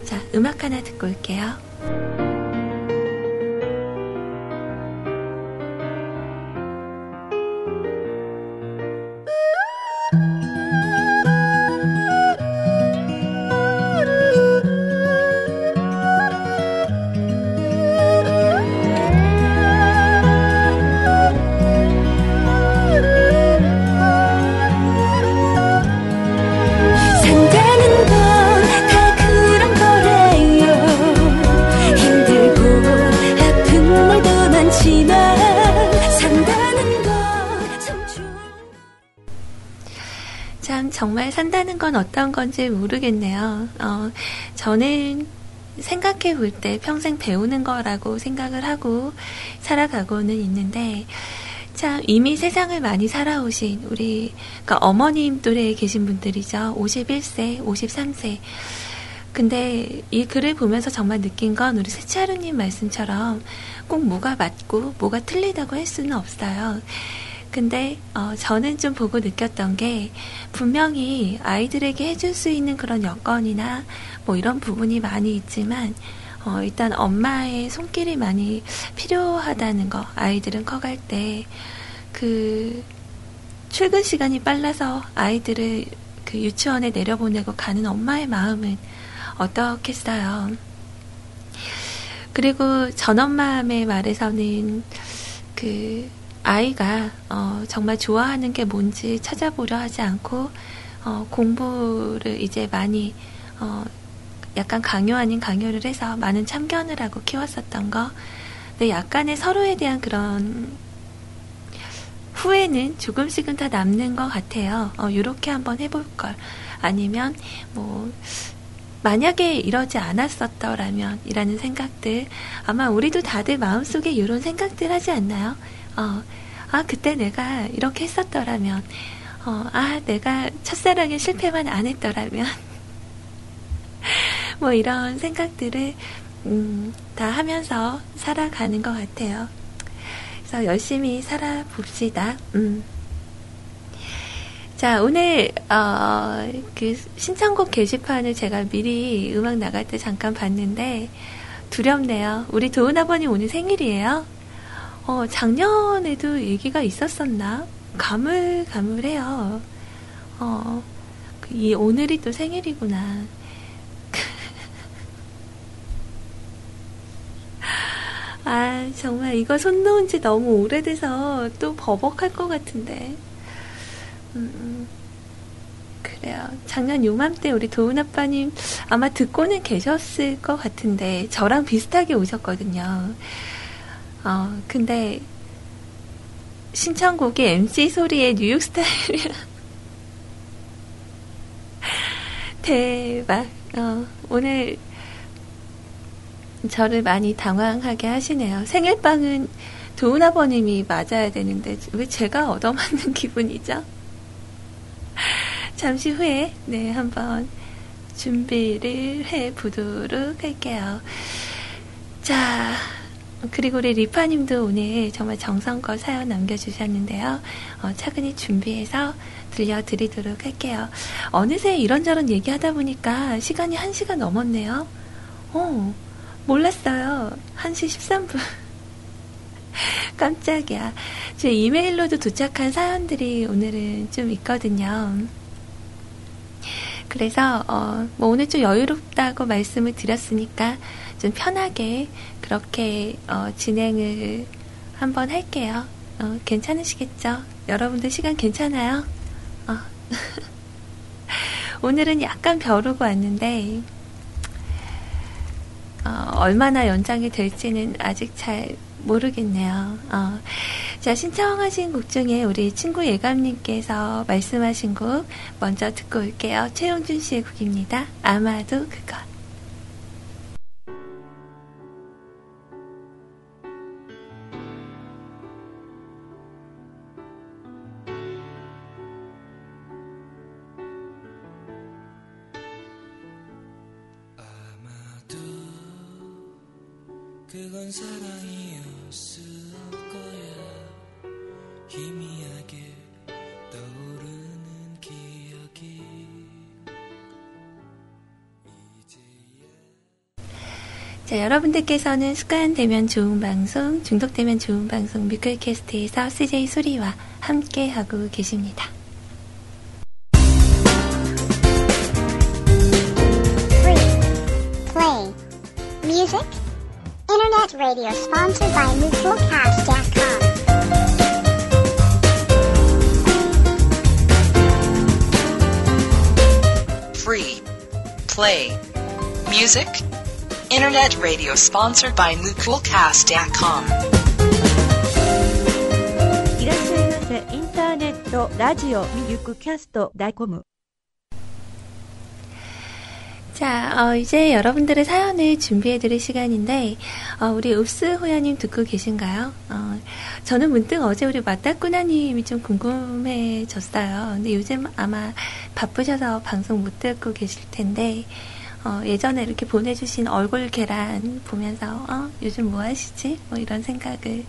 자, 음악 하나 듣고 올게요. 건지 모르겠네요. 어, 저는 생각해 볼 때 평생 배우는 거라고 생각을 하고 살아가고는 있는데, 참, 이미 세상을 많이 살아오신 우리, 그러니까 어머님 또래에 계신 분들이죠. 51세, 53세. 근데 이 글을 보면서 정말 느낀 건 우리 세차루님 말씀처럼 꼭 뭐가 맞고 뭐가 틀리다고 할 수는 없어요. 근데 어, 저는 좀 보고 느꼈던 게 분명히 아이들에게 해줄 수 있는 그런 여건이나 뭐 이런 부분이 많이 있지만 어, 일단 엄마의 손길이 많이 필요하다는 거 아이들은 커갈 때 그 출근 시간이 빨라서 아이들을 그 유치원에 내려보내고 가는 엄마의 마음은 어떻겠어요. 그리고 전엄마의 말에서는 그 아이가 어, 정말 좋아하는 게 뭔지 찾아보려 하지 않고 어, 공부를 이제 많이 어, 약간 강요 아닌 강요를 해서 많은 참견을 하고 키웠었던 거. 근데 약간의 서로에 대한 그런 후회는 조금씩은 다 남는 것 같아요. 어, 요렇게 한번 해볼 걸. 아니면 뭐 만약에 이러지 않았었더라면 이라는 생각들 아마 우리도 다들 마음속에 이런 생각들 하지 않나요? 어, 아 그때 내가 이렇게 했었더라면 어, 아 내가 첫사랑에 실패만 안 했더라면 [LAUGHS] 뭐 이런 생각들을 음, 다 하면서 살아가는 것 같아요. 그래서 열심히 살아봅시다. 음. 자, 오늘, 어, 그, 신청곡 게시판을 제가 미리 음악 나갈 때 잠깐 봤는데, 두렵네요. 우리 도은 아버님 오늘 생일이에요. 어, 작년에도 얘기가 있었었나? 가물가물해요. 어, 그이 오늘이 또 생일이구나. [LAUGHS] 아, 정말 이거 손 놓은 지 너무 오래돼서 또 버벅할 것 같은데. 음, 그래요. 작년 요맘때 우리 도훈 아빠님 아마 듣고는 계셨을 것 같은데 저랑 비슷하게 오셨거든요. 어, 근데 신청곡이 MC 소리의 뉴욕 스타일이라 [LAUGHS] 대박. 어, 오늘 저를 많이 당황하게 하시네요. 생일빵은 도훈 아버님이 맞아야 되는데 왜 제가 얻어맞는 [LAUGHS] 기분이죠? 잠시 후에 네 한번 준비를 해 보도록 할게요. 자 그리고 우리 리파님도 오늘 정말 정성껏 사연 남겨주셨는데요. 어, 차근히 준비해서 들려드리도록 할게요. 어느새 이런저런 얘기하다 보니까 시간이 1시간 넘었네요. 어, 몰랐어요. 1시 13분. [LAUGHS] 깜짝이야. 제 이메일로도 도착한 사연들이 오늘은 좀 있거든요. 그래서 어, 뭐 오늘 좀 여유롭다고 말씀을 드렸으니까 좀 편하게 그렇게 어, 진행을 한번 할게요. 어, 괜찮으시겠죠? 여러분들 시간 괜찮아요? 어. [LAUGHS] 오늘은 약간 벼르고 왔는데 어, 얼마나 연장이 될지는 아직 잘 모르겠네요. 어. 자, 신청하신 곡 중에 우리 친구 예감님께서 말씀하신 곡 먼저 듣고 올게요. 최용준 씨의 곡입니다. 아마도 그것.
그건 사랑이었을 거야 희미하게 떠오르는 기억이
자, 여러분들께서는 습관되면 좋은 방송, 중독되면 좋은 방송 뮤클캐스트에서 CJ 소리와 함께 하고 계십니다.
radio sponsored by MutualCast.com.
free, play, music, internet radio sponsored by MucoolCast.com.
いらっしゃいませ。インターネット、ラジオ、ミルクキャスト、ダイコム。
자, 어, 이제 여러분들의 사연을 준비해드릴 시간인데, 어, 우리 읍스 호야님 듣고 계신가요? 어, 저는 문득 어제 우리 맞다꾸나님이 좀 궁금해졌어요. 근데 요즘 아마 바쁘셔서 방송 못 듣고 계실 텐데, 어, 예전에 이렇게 보내주신 얼굴 계란 보면서, 어, 요즘 뭐 하시지? 뭐 이런 생각을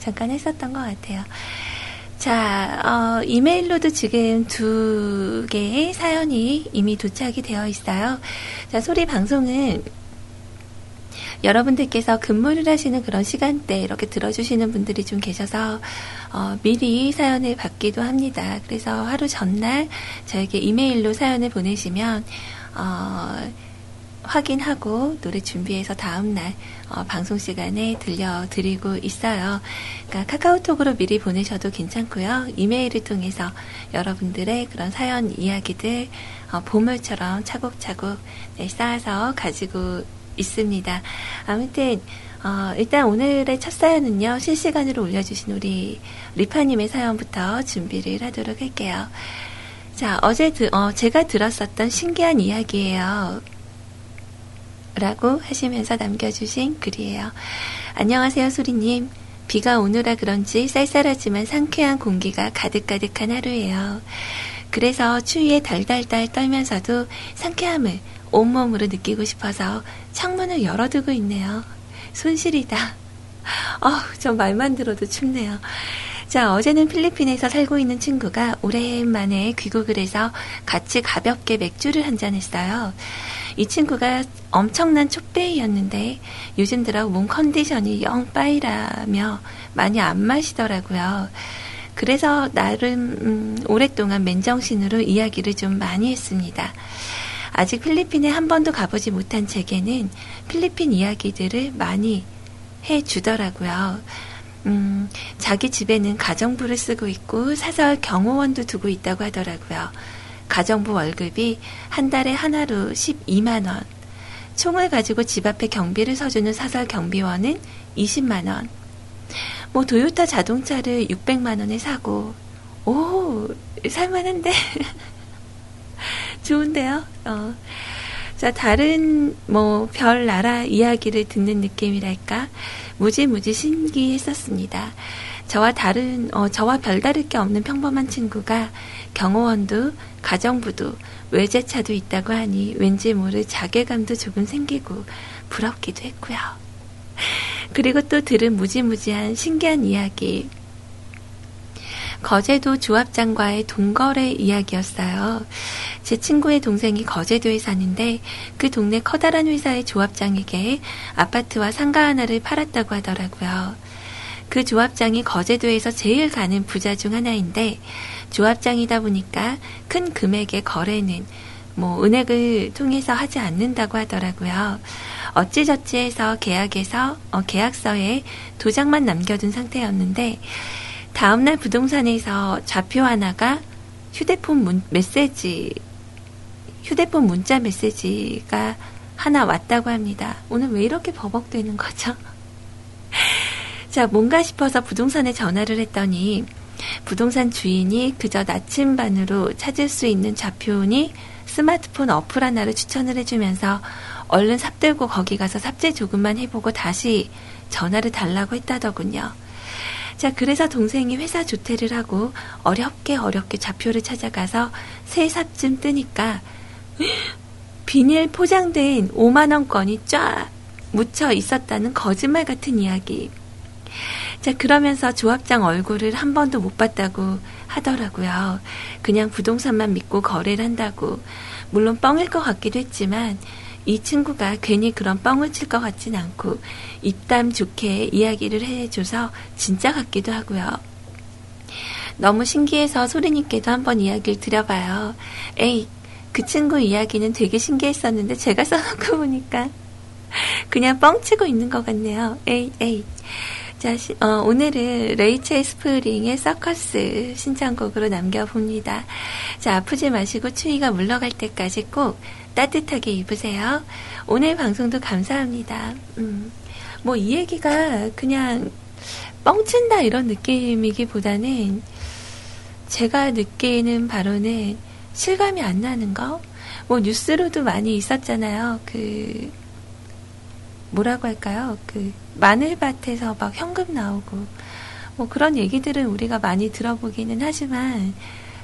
잠깐 했었던 것 같아요. 자, 어, 이메일로도 지금 두 개의 사연이 이미 도착이 되어 있어요. 자, 소리 방송은 여러분들께서 근무를 하시는 그런 시간대 이렇게 들어주시는 분들이 좀 계셔서 어, 미리 사연을 받기도 합니다. 그래서 하루 전날 저에게 이메일로 사연을 보내시면 어, 확인하고 노래 준비해서 다음날 어, 방송 시간에 들려드리고 있어요. 그러니까 카카오톡으로 미리 보내셔도 괜찮고요. 이메일을 통해서 여러분들의 그런 사연 이야기들 어, 보물처럼 차곡차곡 네, 쌓아서 가지고 있습니다. 아무튼 어, 일단 오늘의 첫 사연은요, 실시간으로 올려주신 우리 리파님의 사연부터 준비를 하도록 할게요. 자, 어제 드, 어, 제가 들었었던 신기한 이야기예요. 라고 하시면서 남겨주신 글이에요. 안녕하세요, 소리님. 비가 오느라 그런지 쌀쌀하지만 상쾌한 공기가 가득가득한 하루예요. 그래서 추위에 달달달 떨면서도 상쾌함을 온몸으로 느끼고 싶어서 창문을 열어두고 있네요. 손실이다. 어우, 저 말만 들어도 춥네요. 자, 어제는 필리핀에서 살고 있는 친구가 오랜만에 귀국을 해서 같이 가볍게 맥주를 한잔했어요. 이 친구가 엄청난 촉배이였는데 요즘 들어 몸 컨디션이 영 빠이라며 많이 안 마시더라고요. 그래서 나름 음, 오랫동안 맨정신으로 이야기를 좀 많이 했습니다. 아직 필리핀에 한 번도 가보지 못한 제게는 필리핀 이야기들을 많이 해 주더라고요. 음, 자기 집에는 가정부를 쓰고 있고 사설 경호원도 두고 있다고 하더라고요. 가정부 월급이 한 달에 하나로 12만원. 총을 가지고 집 앞에 경비를 서주는 사설 경비원은 20만원. 뭐, 도요타 자동차를 600만원에 사고, 오, 살만한데? [LAUGHS] 좋은데요? 어. 자, 다른, 뭐, 별 나라 이야기를 듣는 느낌이랄까? 무지무지 신기했었습니다. 저와 다른, 어, 저와 별다를 게 없는 평범한 친구가 경호원도 가정부도 외제차도 있다고 하니 왠지 모를 자괴감도 조금 생기고 부럽기도 했고요. [LAUGHS] 그리고 또 들은 무지무지한 신기한 이야기. 거제도 조합장과의 동거래 이야기였어요. 제 친구의 동생이 거제도에 사는데 그 동네 커다란 회사의 조합장에게 아파트와 상가 하나를 팔았다고 하더라고요. 그 조합장이 거제도에서 제일 가는 부자 중 하나인데 조합장이다 보니까 큰 금액의 거래는 뭐 은행을 통해서 하지 않는다고 하더라고요. 어찌저찌 해서 계약에서 어, 계약서에 도장만 남겨둔 상태였는데 다음날 부동산에서 좌표 하나가 휴대폰 문, 메시지 휴대폰 문자 메시지가 하나 왔다고 합니다. 오늘 왜 이렇게 버벅대는 거죠? 자, 뭔가 싶어서 부동산에 전화를 했더니 부동산 주인이 그저 나침반으로 찾을 수 있는 좌표니 스마트폰 어플 하나를 추천을 해주면서 얼른 삽들고 거기 가서 삽질 조금만 해보고 다시 전화를 달라고 했다더군요. 자, 그래서 동생이 회사 조퇴를 하고 어렵게 어렵게 좌표를 찾아가서 새 삽쯤 뜨니까 [GASPS] 비닐 포장된 5만원권이 쫙 묻혀 있었다는 거짓말 같은 이야기. 자, 그러면서 조합장 얼굴을 한 번도 못 봤다고 하더라고요. 그냥 부동산만 믿고 거래를 한다고. 물론 뻥일 것 같기도 했지만, 이 친구가 괜히 그런 뻥을 칠 것 같진 않고, 입담 좋게 이야기를 해줘서 진짜 같기도 하고요. 너무 신기해서 소리님께도 한번 이야기를 드려봐요. 에이, 그 친구 이야기는 되게 신기했었는데 제가 써놓고 보니까 그냥 뻥치고 있는 것 같네요. 에이, 에이. 자, 시, 어, 오늘은 레이첼 스프링의 서커스 신청곡으로 남겨봅니다. 자, 아프지 마시고 추위가 물러갈 때까지 꼭 따뜻하게 입으세요. 오늘 방송도 감사합니다. 음, 뭐, 이 얘기가 그냥 뻥친다 이런 느낌이기보다는 제가 느끼는 바로는 실감이 안 나는 거? 뭐 뉴스로도 많이 있었잖아요. 그 뭐라고 할까요? 그 마늘밭에서 막 현금 나오고 뭐 그런 얘기들은 우리가 많이 들어보기는 하지만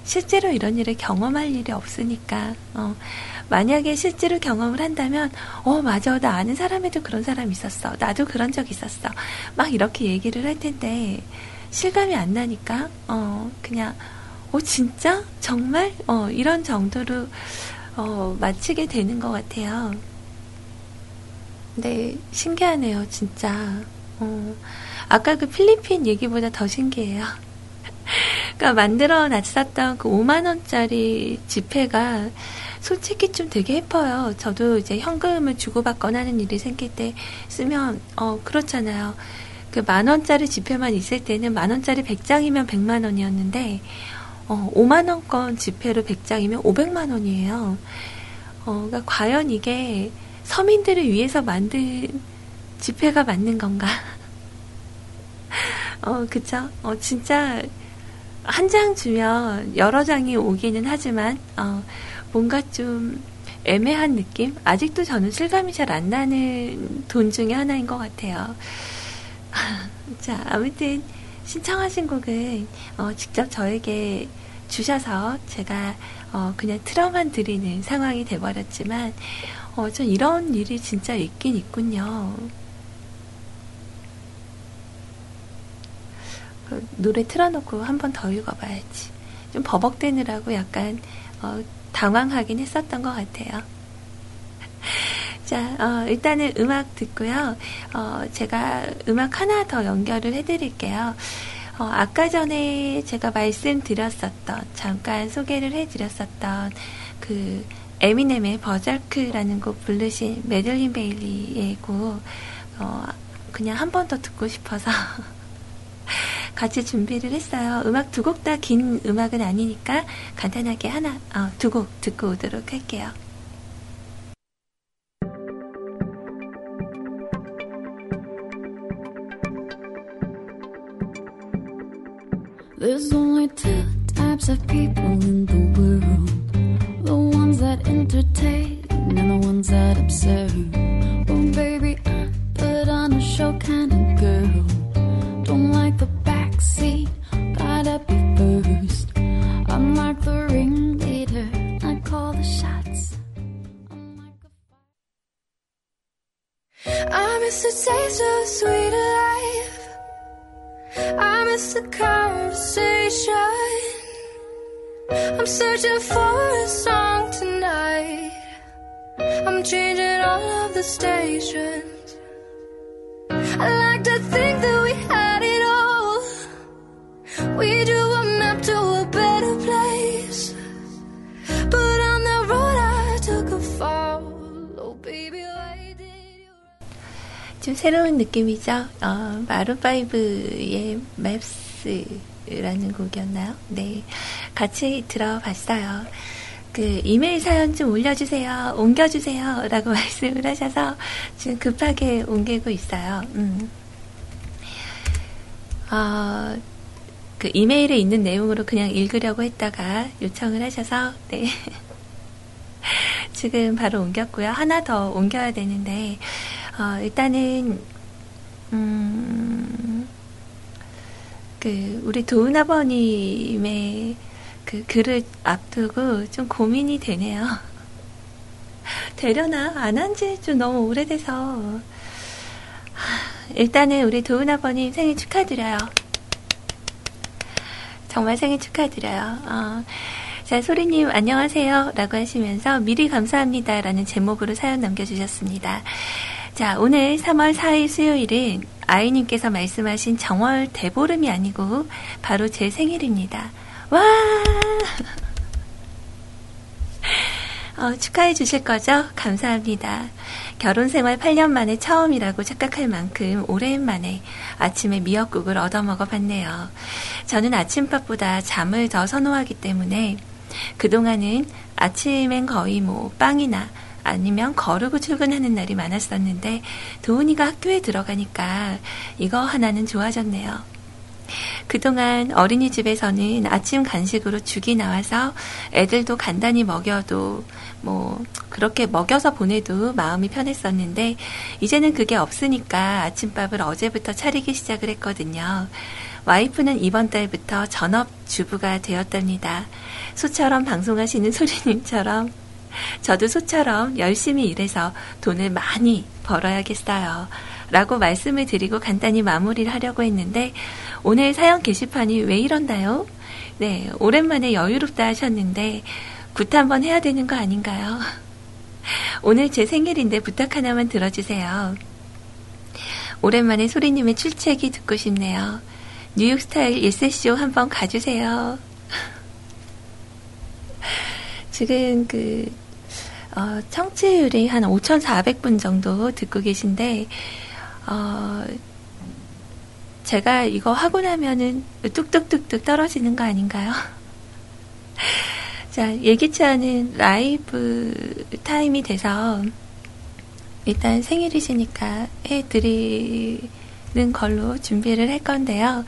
실제로 이런 일을 경험할 일이 없으니까 어, 만약에 실제로 경험을 한다면 어 맞아. 나 아는 사람에도 그런 사람 있었어. 나도 그런 적 있었어. 막 이렇게 얘기를 할 텐데 실감이 안 나니까 어 그냥 어 진짜? 정말? 어 이런 정도로 어 마치게 되는 것 같아요. 네 신기하네요 진짜. 어 아까 그 필리핀 얘기보다 더 신기해요. [LAUGHS] 그러니까 만들어 놨었던 그 5만 원짜리 지폐가 솔직히 좀 되게 예뻐요. 저도 이제 현금을 주고받거나 하는 일이 생길 때 쓰면 어 그렇잖아요. 그 만 원짜리 지폐만 있을 때는 만 원짜리 100장이면 100만 원이었는데 어 5만 원권 지폐로 100장이면 500만 원이에요. 어 그러니까 과연 이게 서민들을 위해서 만든 지폐가 맞는 건가? [LAUGHS] 어, 그쵸? 어, 진짜, 한 장 주면 여러 장이 오기는 하지만, 어, 뭔가 좀 애매한 느낌? 아직도 저는 실감이 잘 안 나는 돈 중에 하나인 것 같아요. [LAUGHS] 자, 아무튼, 신청하신 곡은, 어, 직접 저에게 주셔서 제가, 어, 그냥 틀어만 드리는 상황이 돼버렸지만, 어, 전 이런 일이 진짜 있긴 있군요. 그 노래 틀어놓고 한 번 더 읽어봐야지. 좀 버벅대느라고 약간 어, 당황하긴 했었던 것 같아요. [LAUGHS] 자, 어, 일단은 음악 듣고요. 어, 제가 음악 하나 더 연결을 해드릴게요. 어, 아까 전에 제가 말씀드렸었던, 잠깐 소개를 해드렸었던, 그, 에미넴의 버절크라는 곡 부르신 메들린 베일리의 곡, 어, 그냥 한 번 더 듣고 싶어서 [LAUGHS] 같이 준비를 했어요. 음악 두 곡 다 긴 음악은 아니니까 간단하게 하나, 어, 두곡 듣고 오도록 할게요.
Entertain and the ones that observe. Well, baby, I put on a show kind of
새로운 느낌이죠. 어, 마룬파이브의 맵스라는 곡이었나요? 네. 같이 들어봤어요. 그 이메일 사연 좀 올려주세요. 옮겨주세요. 라고 [LAUGHS] 말씀을 하셔서 지금 급하게 옮기고 있어요. 음. 어, 그 이메일에 있는 내용으로 그냥 읽으려고 했다가 요청을 하셔서, 네. [LAUGHS] 지금 바로 옮겼고요. 하나 더 옮겨야 되는데, 어, 일단은, 음, 그, 우리 도은 아버님의 그 글을 앞두고 좀 고민이 되네요. [LAUGHS] 되려나? 안 한 지 좀 너무 오래돼서. 하, 일단은 우리 도은 아버님 생일 축하드려요. 정말 생일 축하드려요. 어, 자, 소리님, 안녕하세요. 라고 하시면서 미리 감사합니다. 라는 제목으로 사연 남겨주셨습니다. 자, 오늘 3월 4일 수요일은 아이님께서 말씀하신 정월 대보름이 아니고 바로 제 생일입니다. 와! [LAUGHS] 어, 축하해 주실 거죠? 감사합니다. 결혼 생활 8년 만에 처음이라고 착각할 만큼 오랜만에 아침에 미역국을 얻어먹어 봤네요. 저는 아침밥보다 잠을 더 선호하기 때문에 그동안은 아침엔 거의 뭐 빵이나 아니면 거르고 출근하는 날이 많았었는데 도훈이가 학교에 들어가니까 이거 하나는 좋아졌네요. 그동안 어린이집에서는 아침 간식으로 죽이 나와서 애들도 간단히 먹여도 뭐 그렇게 먹여서 보내도 마음이 편했었는데 이제는 그게 없으니까 아침밥을 어제부터 차리기 시작을 했거든요. 와이프는 이번 달부터 전업 주부가 되었답니다. 소처럼 방송하시는 [LAUGHS] 소리님처럼 저도 소처럼 열심히 일해서 돈을 많이 벌어야겠어요. 라고 말씀을 드리고 간단히 마무리를 하려고 했는데 오늘 사연 게시판이 왜 이런다요? 네, 오랜만에 여유롭다 하셨는데 굿 한번 해야 되는 거 아닌가요? 오늘 제 생일인데 부탁 하나만 들어주세요. 오랜만에 소리님의 출첵이 듣고 싶네요. 뉴욕 스타일 예세쇼 한번 가주세요. [LAUGHS] 지금 그, 어, 청취율이 한 5,400분 정도 듣고 계신데, 어, 제가 이거 하고 나면은 뚝뚝뚝뚝 떨어지는 거 아닌가요? [LAUGHS] 자, 예기치 않은 라이브 타임이 돼서 일단 생일이시니까 해드리는 걸로 준비를 할 건데요.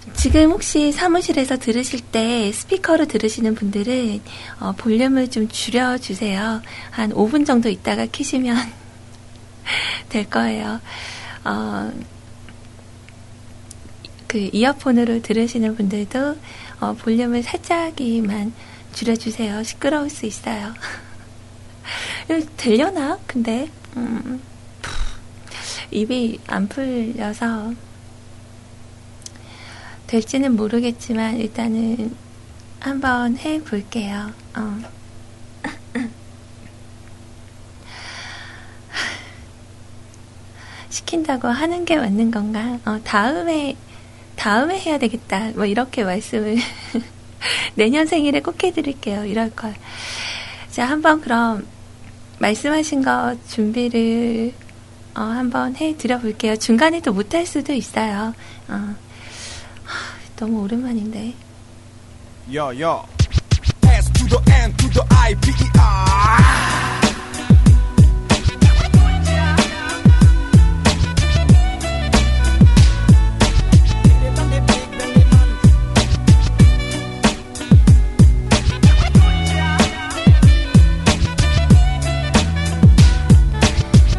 자, 지금 혹시 사무실에서 들으실 때 스피커로 들으시는 분들은 어, 볼륨을 좀 줄여주세요. 한 5분 정도 있다가 키시면 [LAUGHS] 될 거예요. 어, 그 이어폰으로 들으시는 분들도 어, 볼륨을 살짝이만 줄여주세요. 시끄러울 수 있어요. [LAUGHS] 들려나? 근데 음, 입이 안 풀려서 될지는 모르겠지만 일단은 한번 해 볼게요. 어. [LAUGHS] 시킨다고 하는 게 맞는 건가? 어, 다음에 다음에 해야 되겠다. 뭐 이렇게 말씀을 [LAUGHS] 내년 생일에 꼭 해드릴게요. 이럴 걸. 자, 한번 그럼 말씀하신 거 준비를 어, 한번 해드려 볼게요. 중간에 또 못할 수도 있어요. 어. 너무 오랜만인데.
야, 야. S to the N to the I, B, E, R.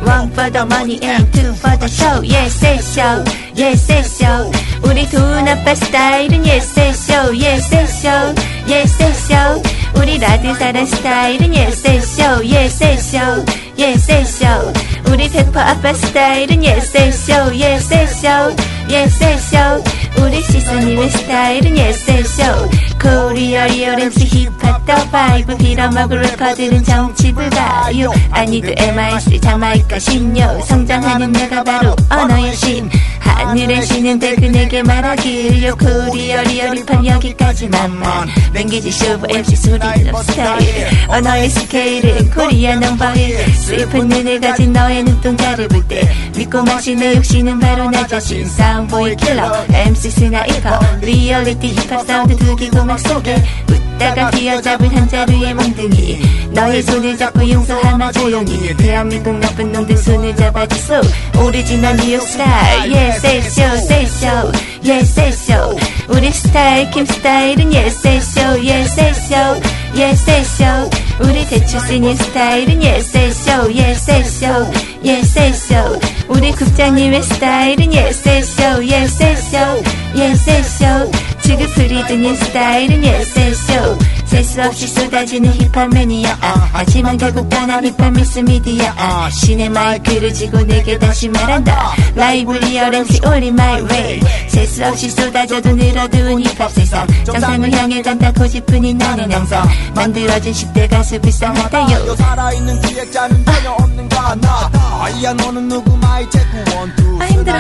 One for the money and two for the show. Yes, yes, show. Show. 우리 돈 아빠 스타일은. Yes, yes, show. 우리 라드사랑 스타일은. Yes, yes, show. 우리 페퍼 아빠 스타일은. Yes, yes, show. 우리 시선님의 스타일은 show. 코리아 리얼 MC 힙합 더 바이브 빌어먹을 래퍼들은 정치 불가요 아니도 MIC 자마이카 신요 성장하는 내가 바로 언어의 신 하늘에 쉬는데 그에게 말하길 요 코리아 리얼 힙합 여기까지만만. 랭귀지 쇼브 MC 소리는 스타일 언어의 스케일은 코리아 넘버일. 슬픈 눈을 가진 너의 눈동자를 볼 때 믿고 마시는 욕심은 바로 나 자신. 사운보이 킬러 MC 스나이퍼. 리얼리티 힙합 사운드 두기 고 막 속에 웃다가 휘어잡은 한 자루의 몽둥이. 너의 손을 잡고 용서하마 조용히. 대한민국 나쁜 놈들 손을 잡아주소. 오리지널 뉴욕 스타일 yes yes show 우리 스타일 킴 스타일은 yes yes show 우리 대추 쓰니 스타일은 yes yes show 우리 국장님의 스타일은 yes yes show 지금 프리드님 스타일은 show 셀수 없이 쏟아지는 힙합 매니아. 아, 하지만 결국 떠난 힙합 매스 미디어. 아, 신의 마이크를 쥐고 내게 다시 말한다. live real MC only my way 셀수 없이 쏟아져도 늘어두운 힙합 세상. 정상을 향해 간다 고집뿐인 나는 항상 만들어진 10대 가수 불쌍하다요.
살아있는 기획자는 전혀 없는가 나? 아이야 너는 누구 마이 체크 원투
아, 힘들어.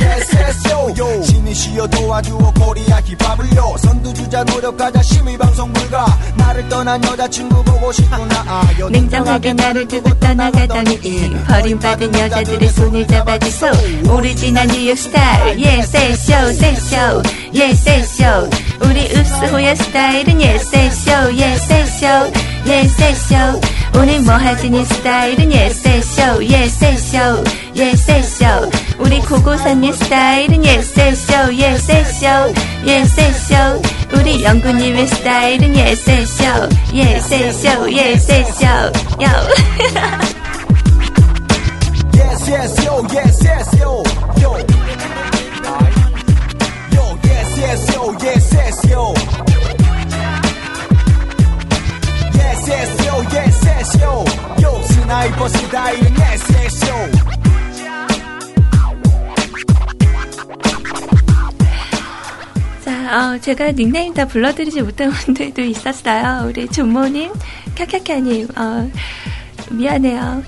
SSO 신이 쉬어 도와주어 코리아 힙합을요 선두주자 노력하자 심의 방송 불가. 나를 떠난 여자친구 보고 싶구나. 아,
냉정하게 나를 두고 떠나가더니. 버림받은 여자들의 손을 잡아주소 오리지널 뉴욕 스타일. Yes show yes yes show 우리 읍스 호야 스타일은 show yes yes show yes yes show 오늘 뭐 하지니 스타일은 yes yes show yes yes show yes yes show 우리 고고삼의 스타일은 예세쇼 예세쇼 예세쇼 우리 영구님의 스타일은 예세쇼 예세쇼 예세쇼 요
Yes, yes, yo, yes, yes, yo, yo. Yo, yes, yes, yo, yes, yes, yo. Yes, yo. Yo, 스나이퍼 스타일은 yes, yes, yo.
자, 어, 제가 닉네임 다 불러드리지 못한 분들도 있었어요. 우리 존모님, 캬캬캬님, 어, 미안해요.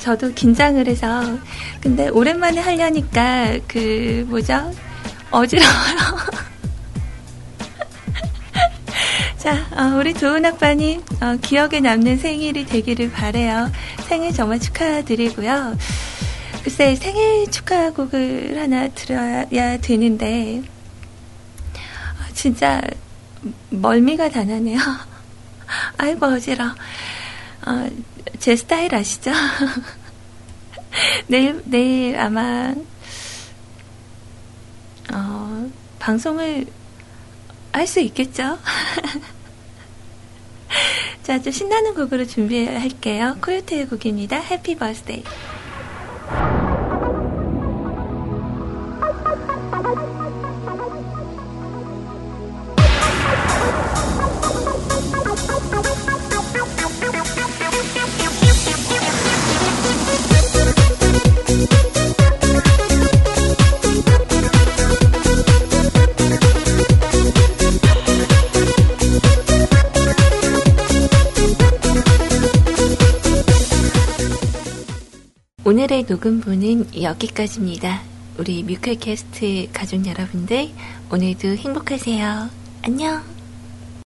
저도 긴장을 해서. 근데 오랜만에 하려니까, 그, 뭐죠? 어지러워요. [LAUGHS] 자, 어, 우리 좋은 아빠님, 어, 기억에 남는 생일이 되기를 바래요. 생일 정말 축하드리고요. 글쎄, 생일 축하곡을 하나 들어야 되는데, 아, 진짜 멀미가 다 나네요. [LAUGHS] 아이고 어지러. 어, 제 스타일 아시죠? [LAUGHS] 내일 내일 아마 어, 방송을 할 수 있겠죠? [LAUGHS] 자, 좀 신나는 곡으로 준비할게요. 코요테의 곡입니다. 해피 버스데이. 오늘의 녹음부는 여기까지입니다. 우리 뮤클캐스트 가족 여러분들, 오늘도 행복하세요. 안녕!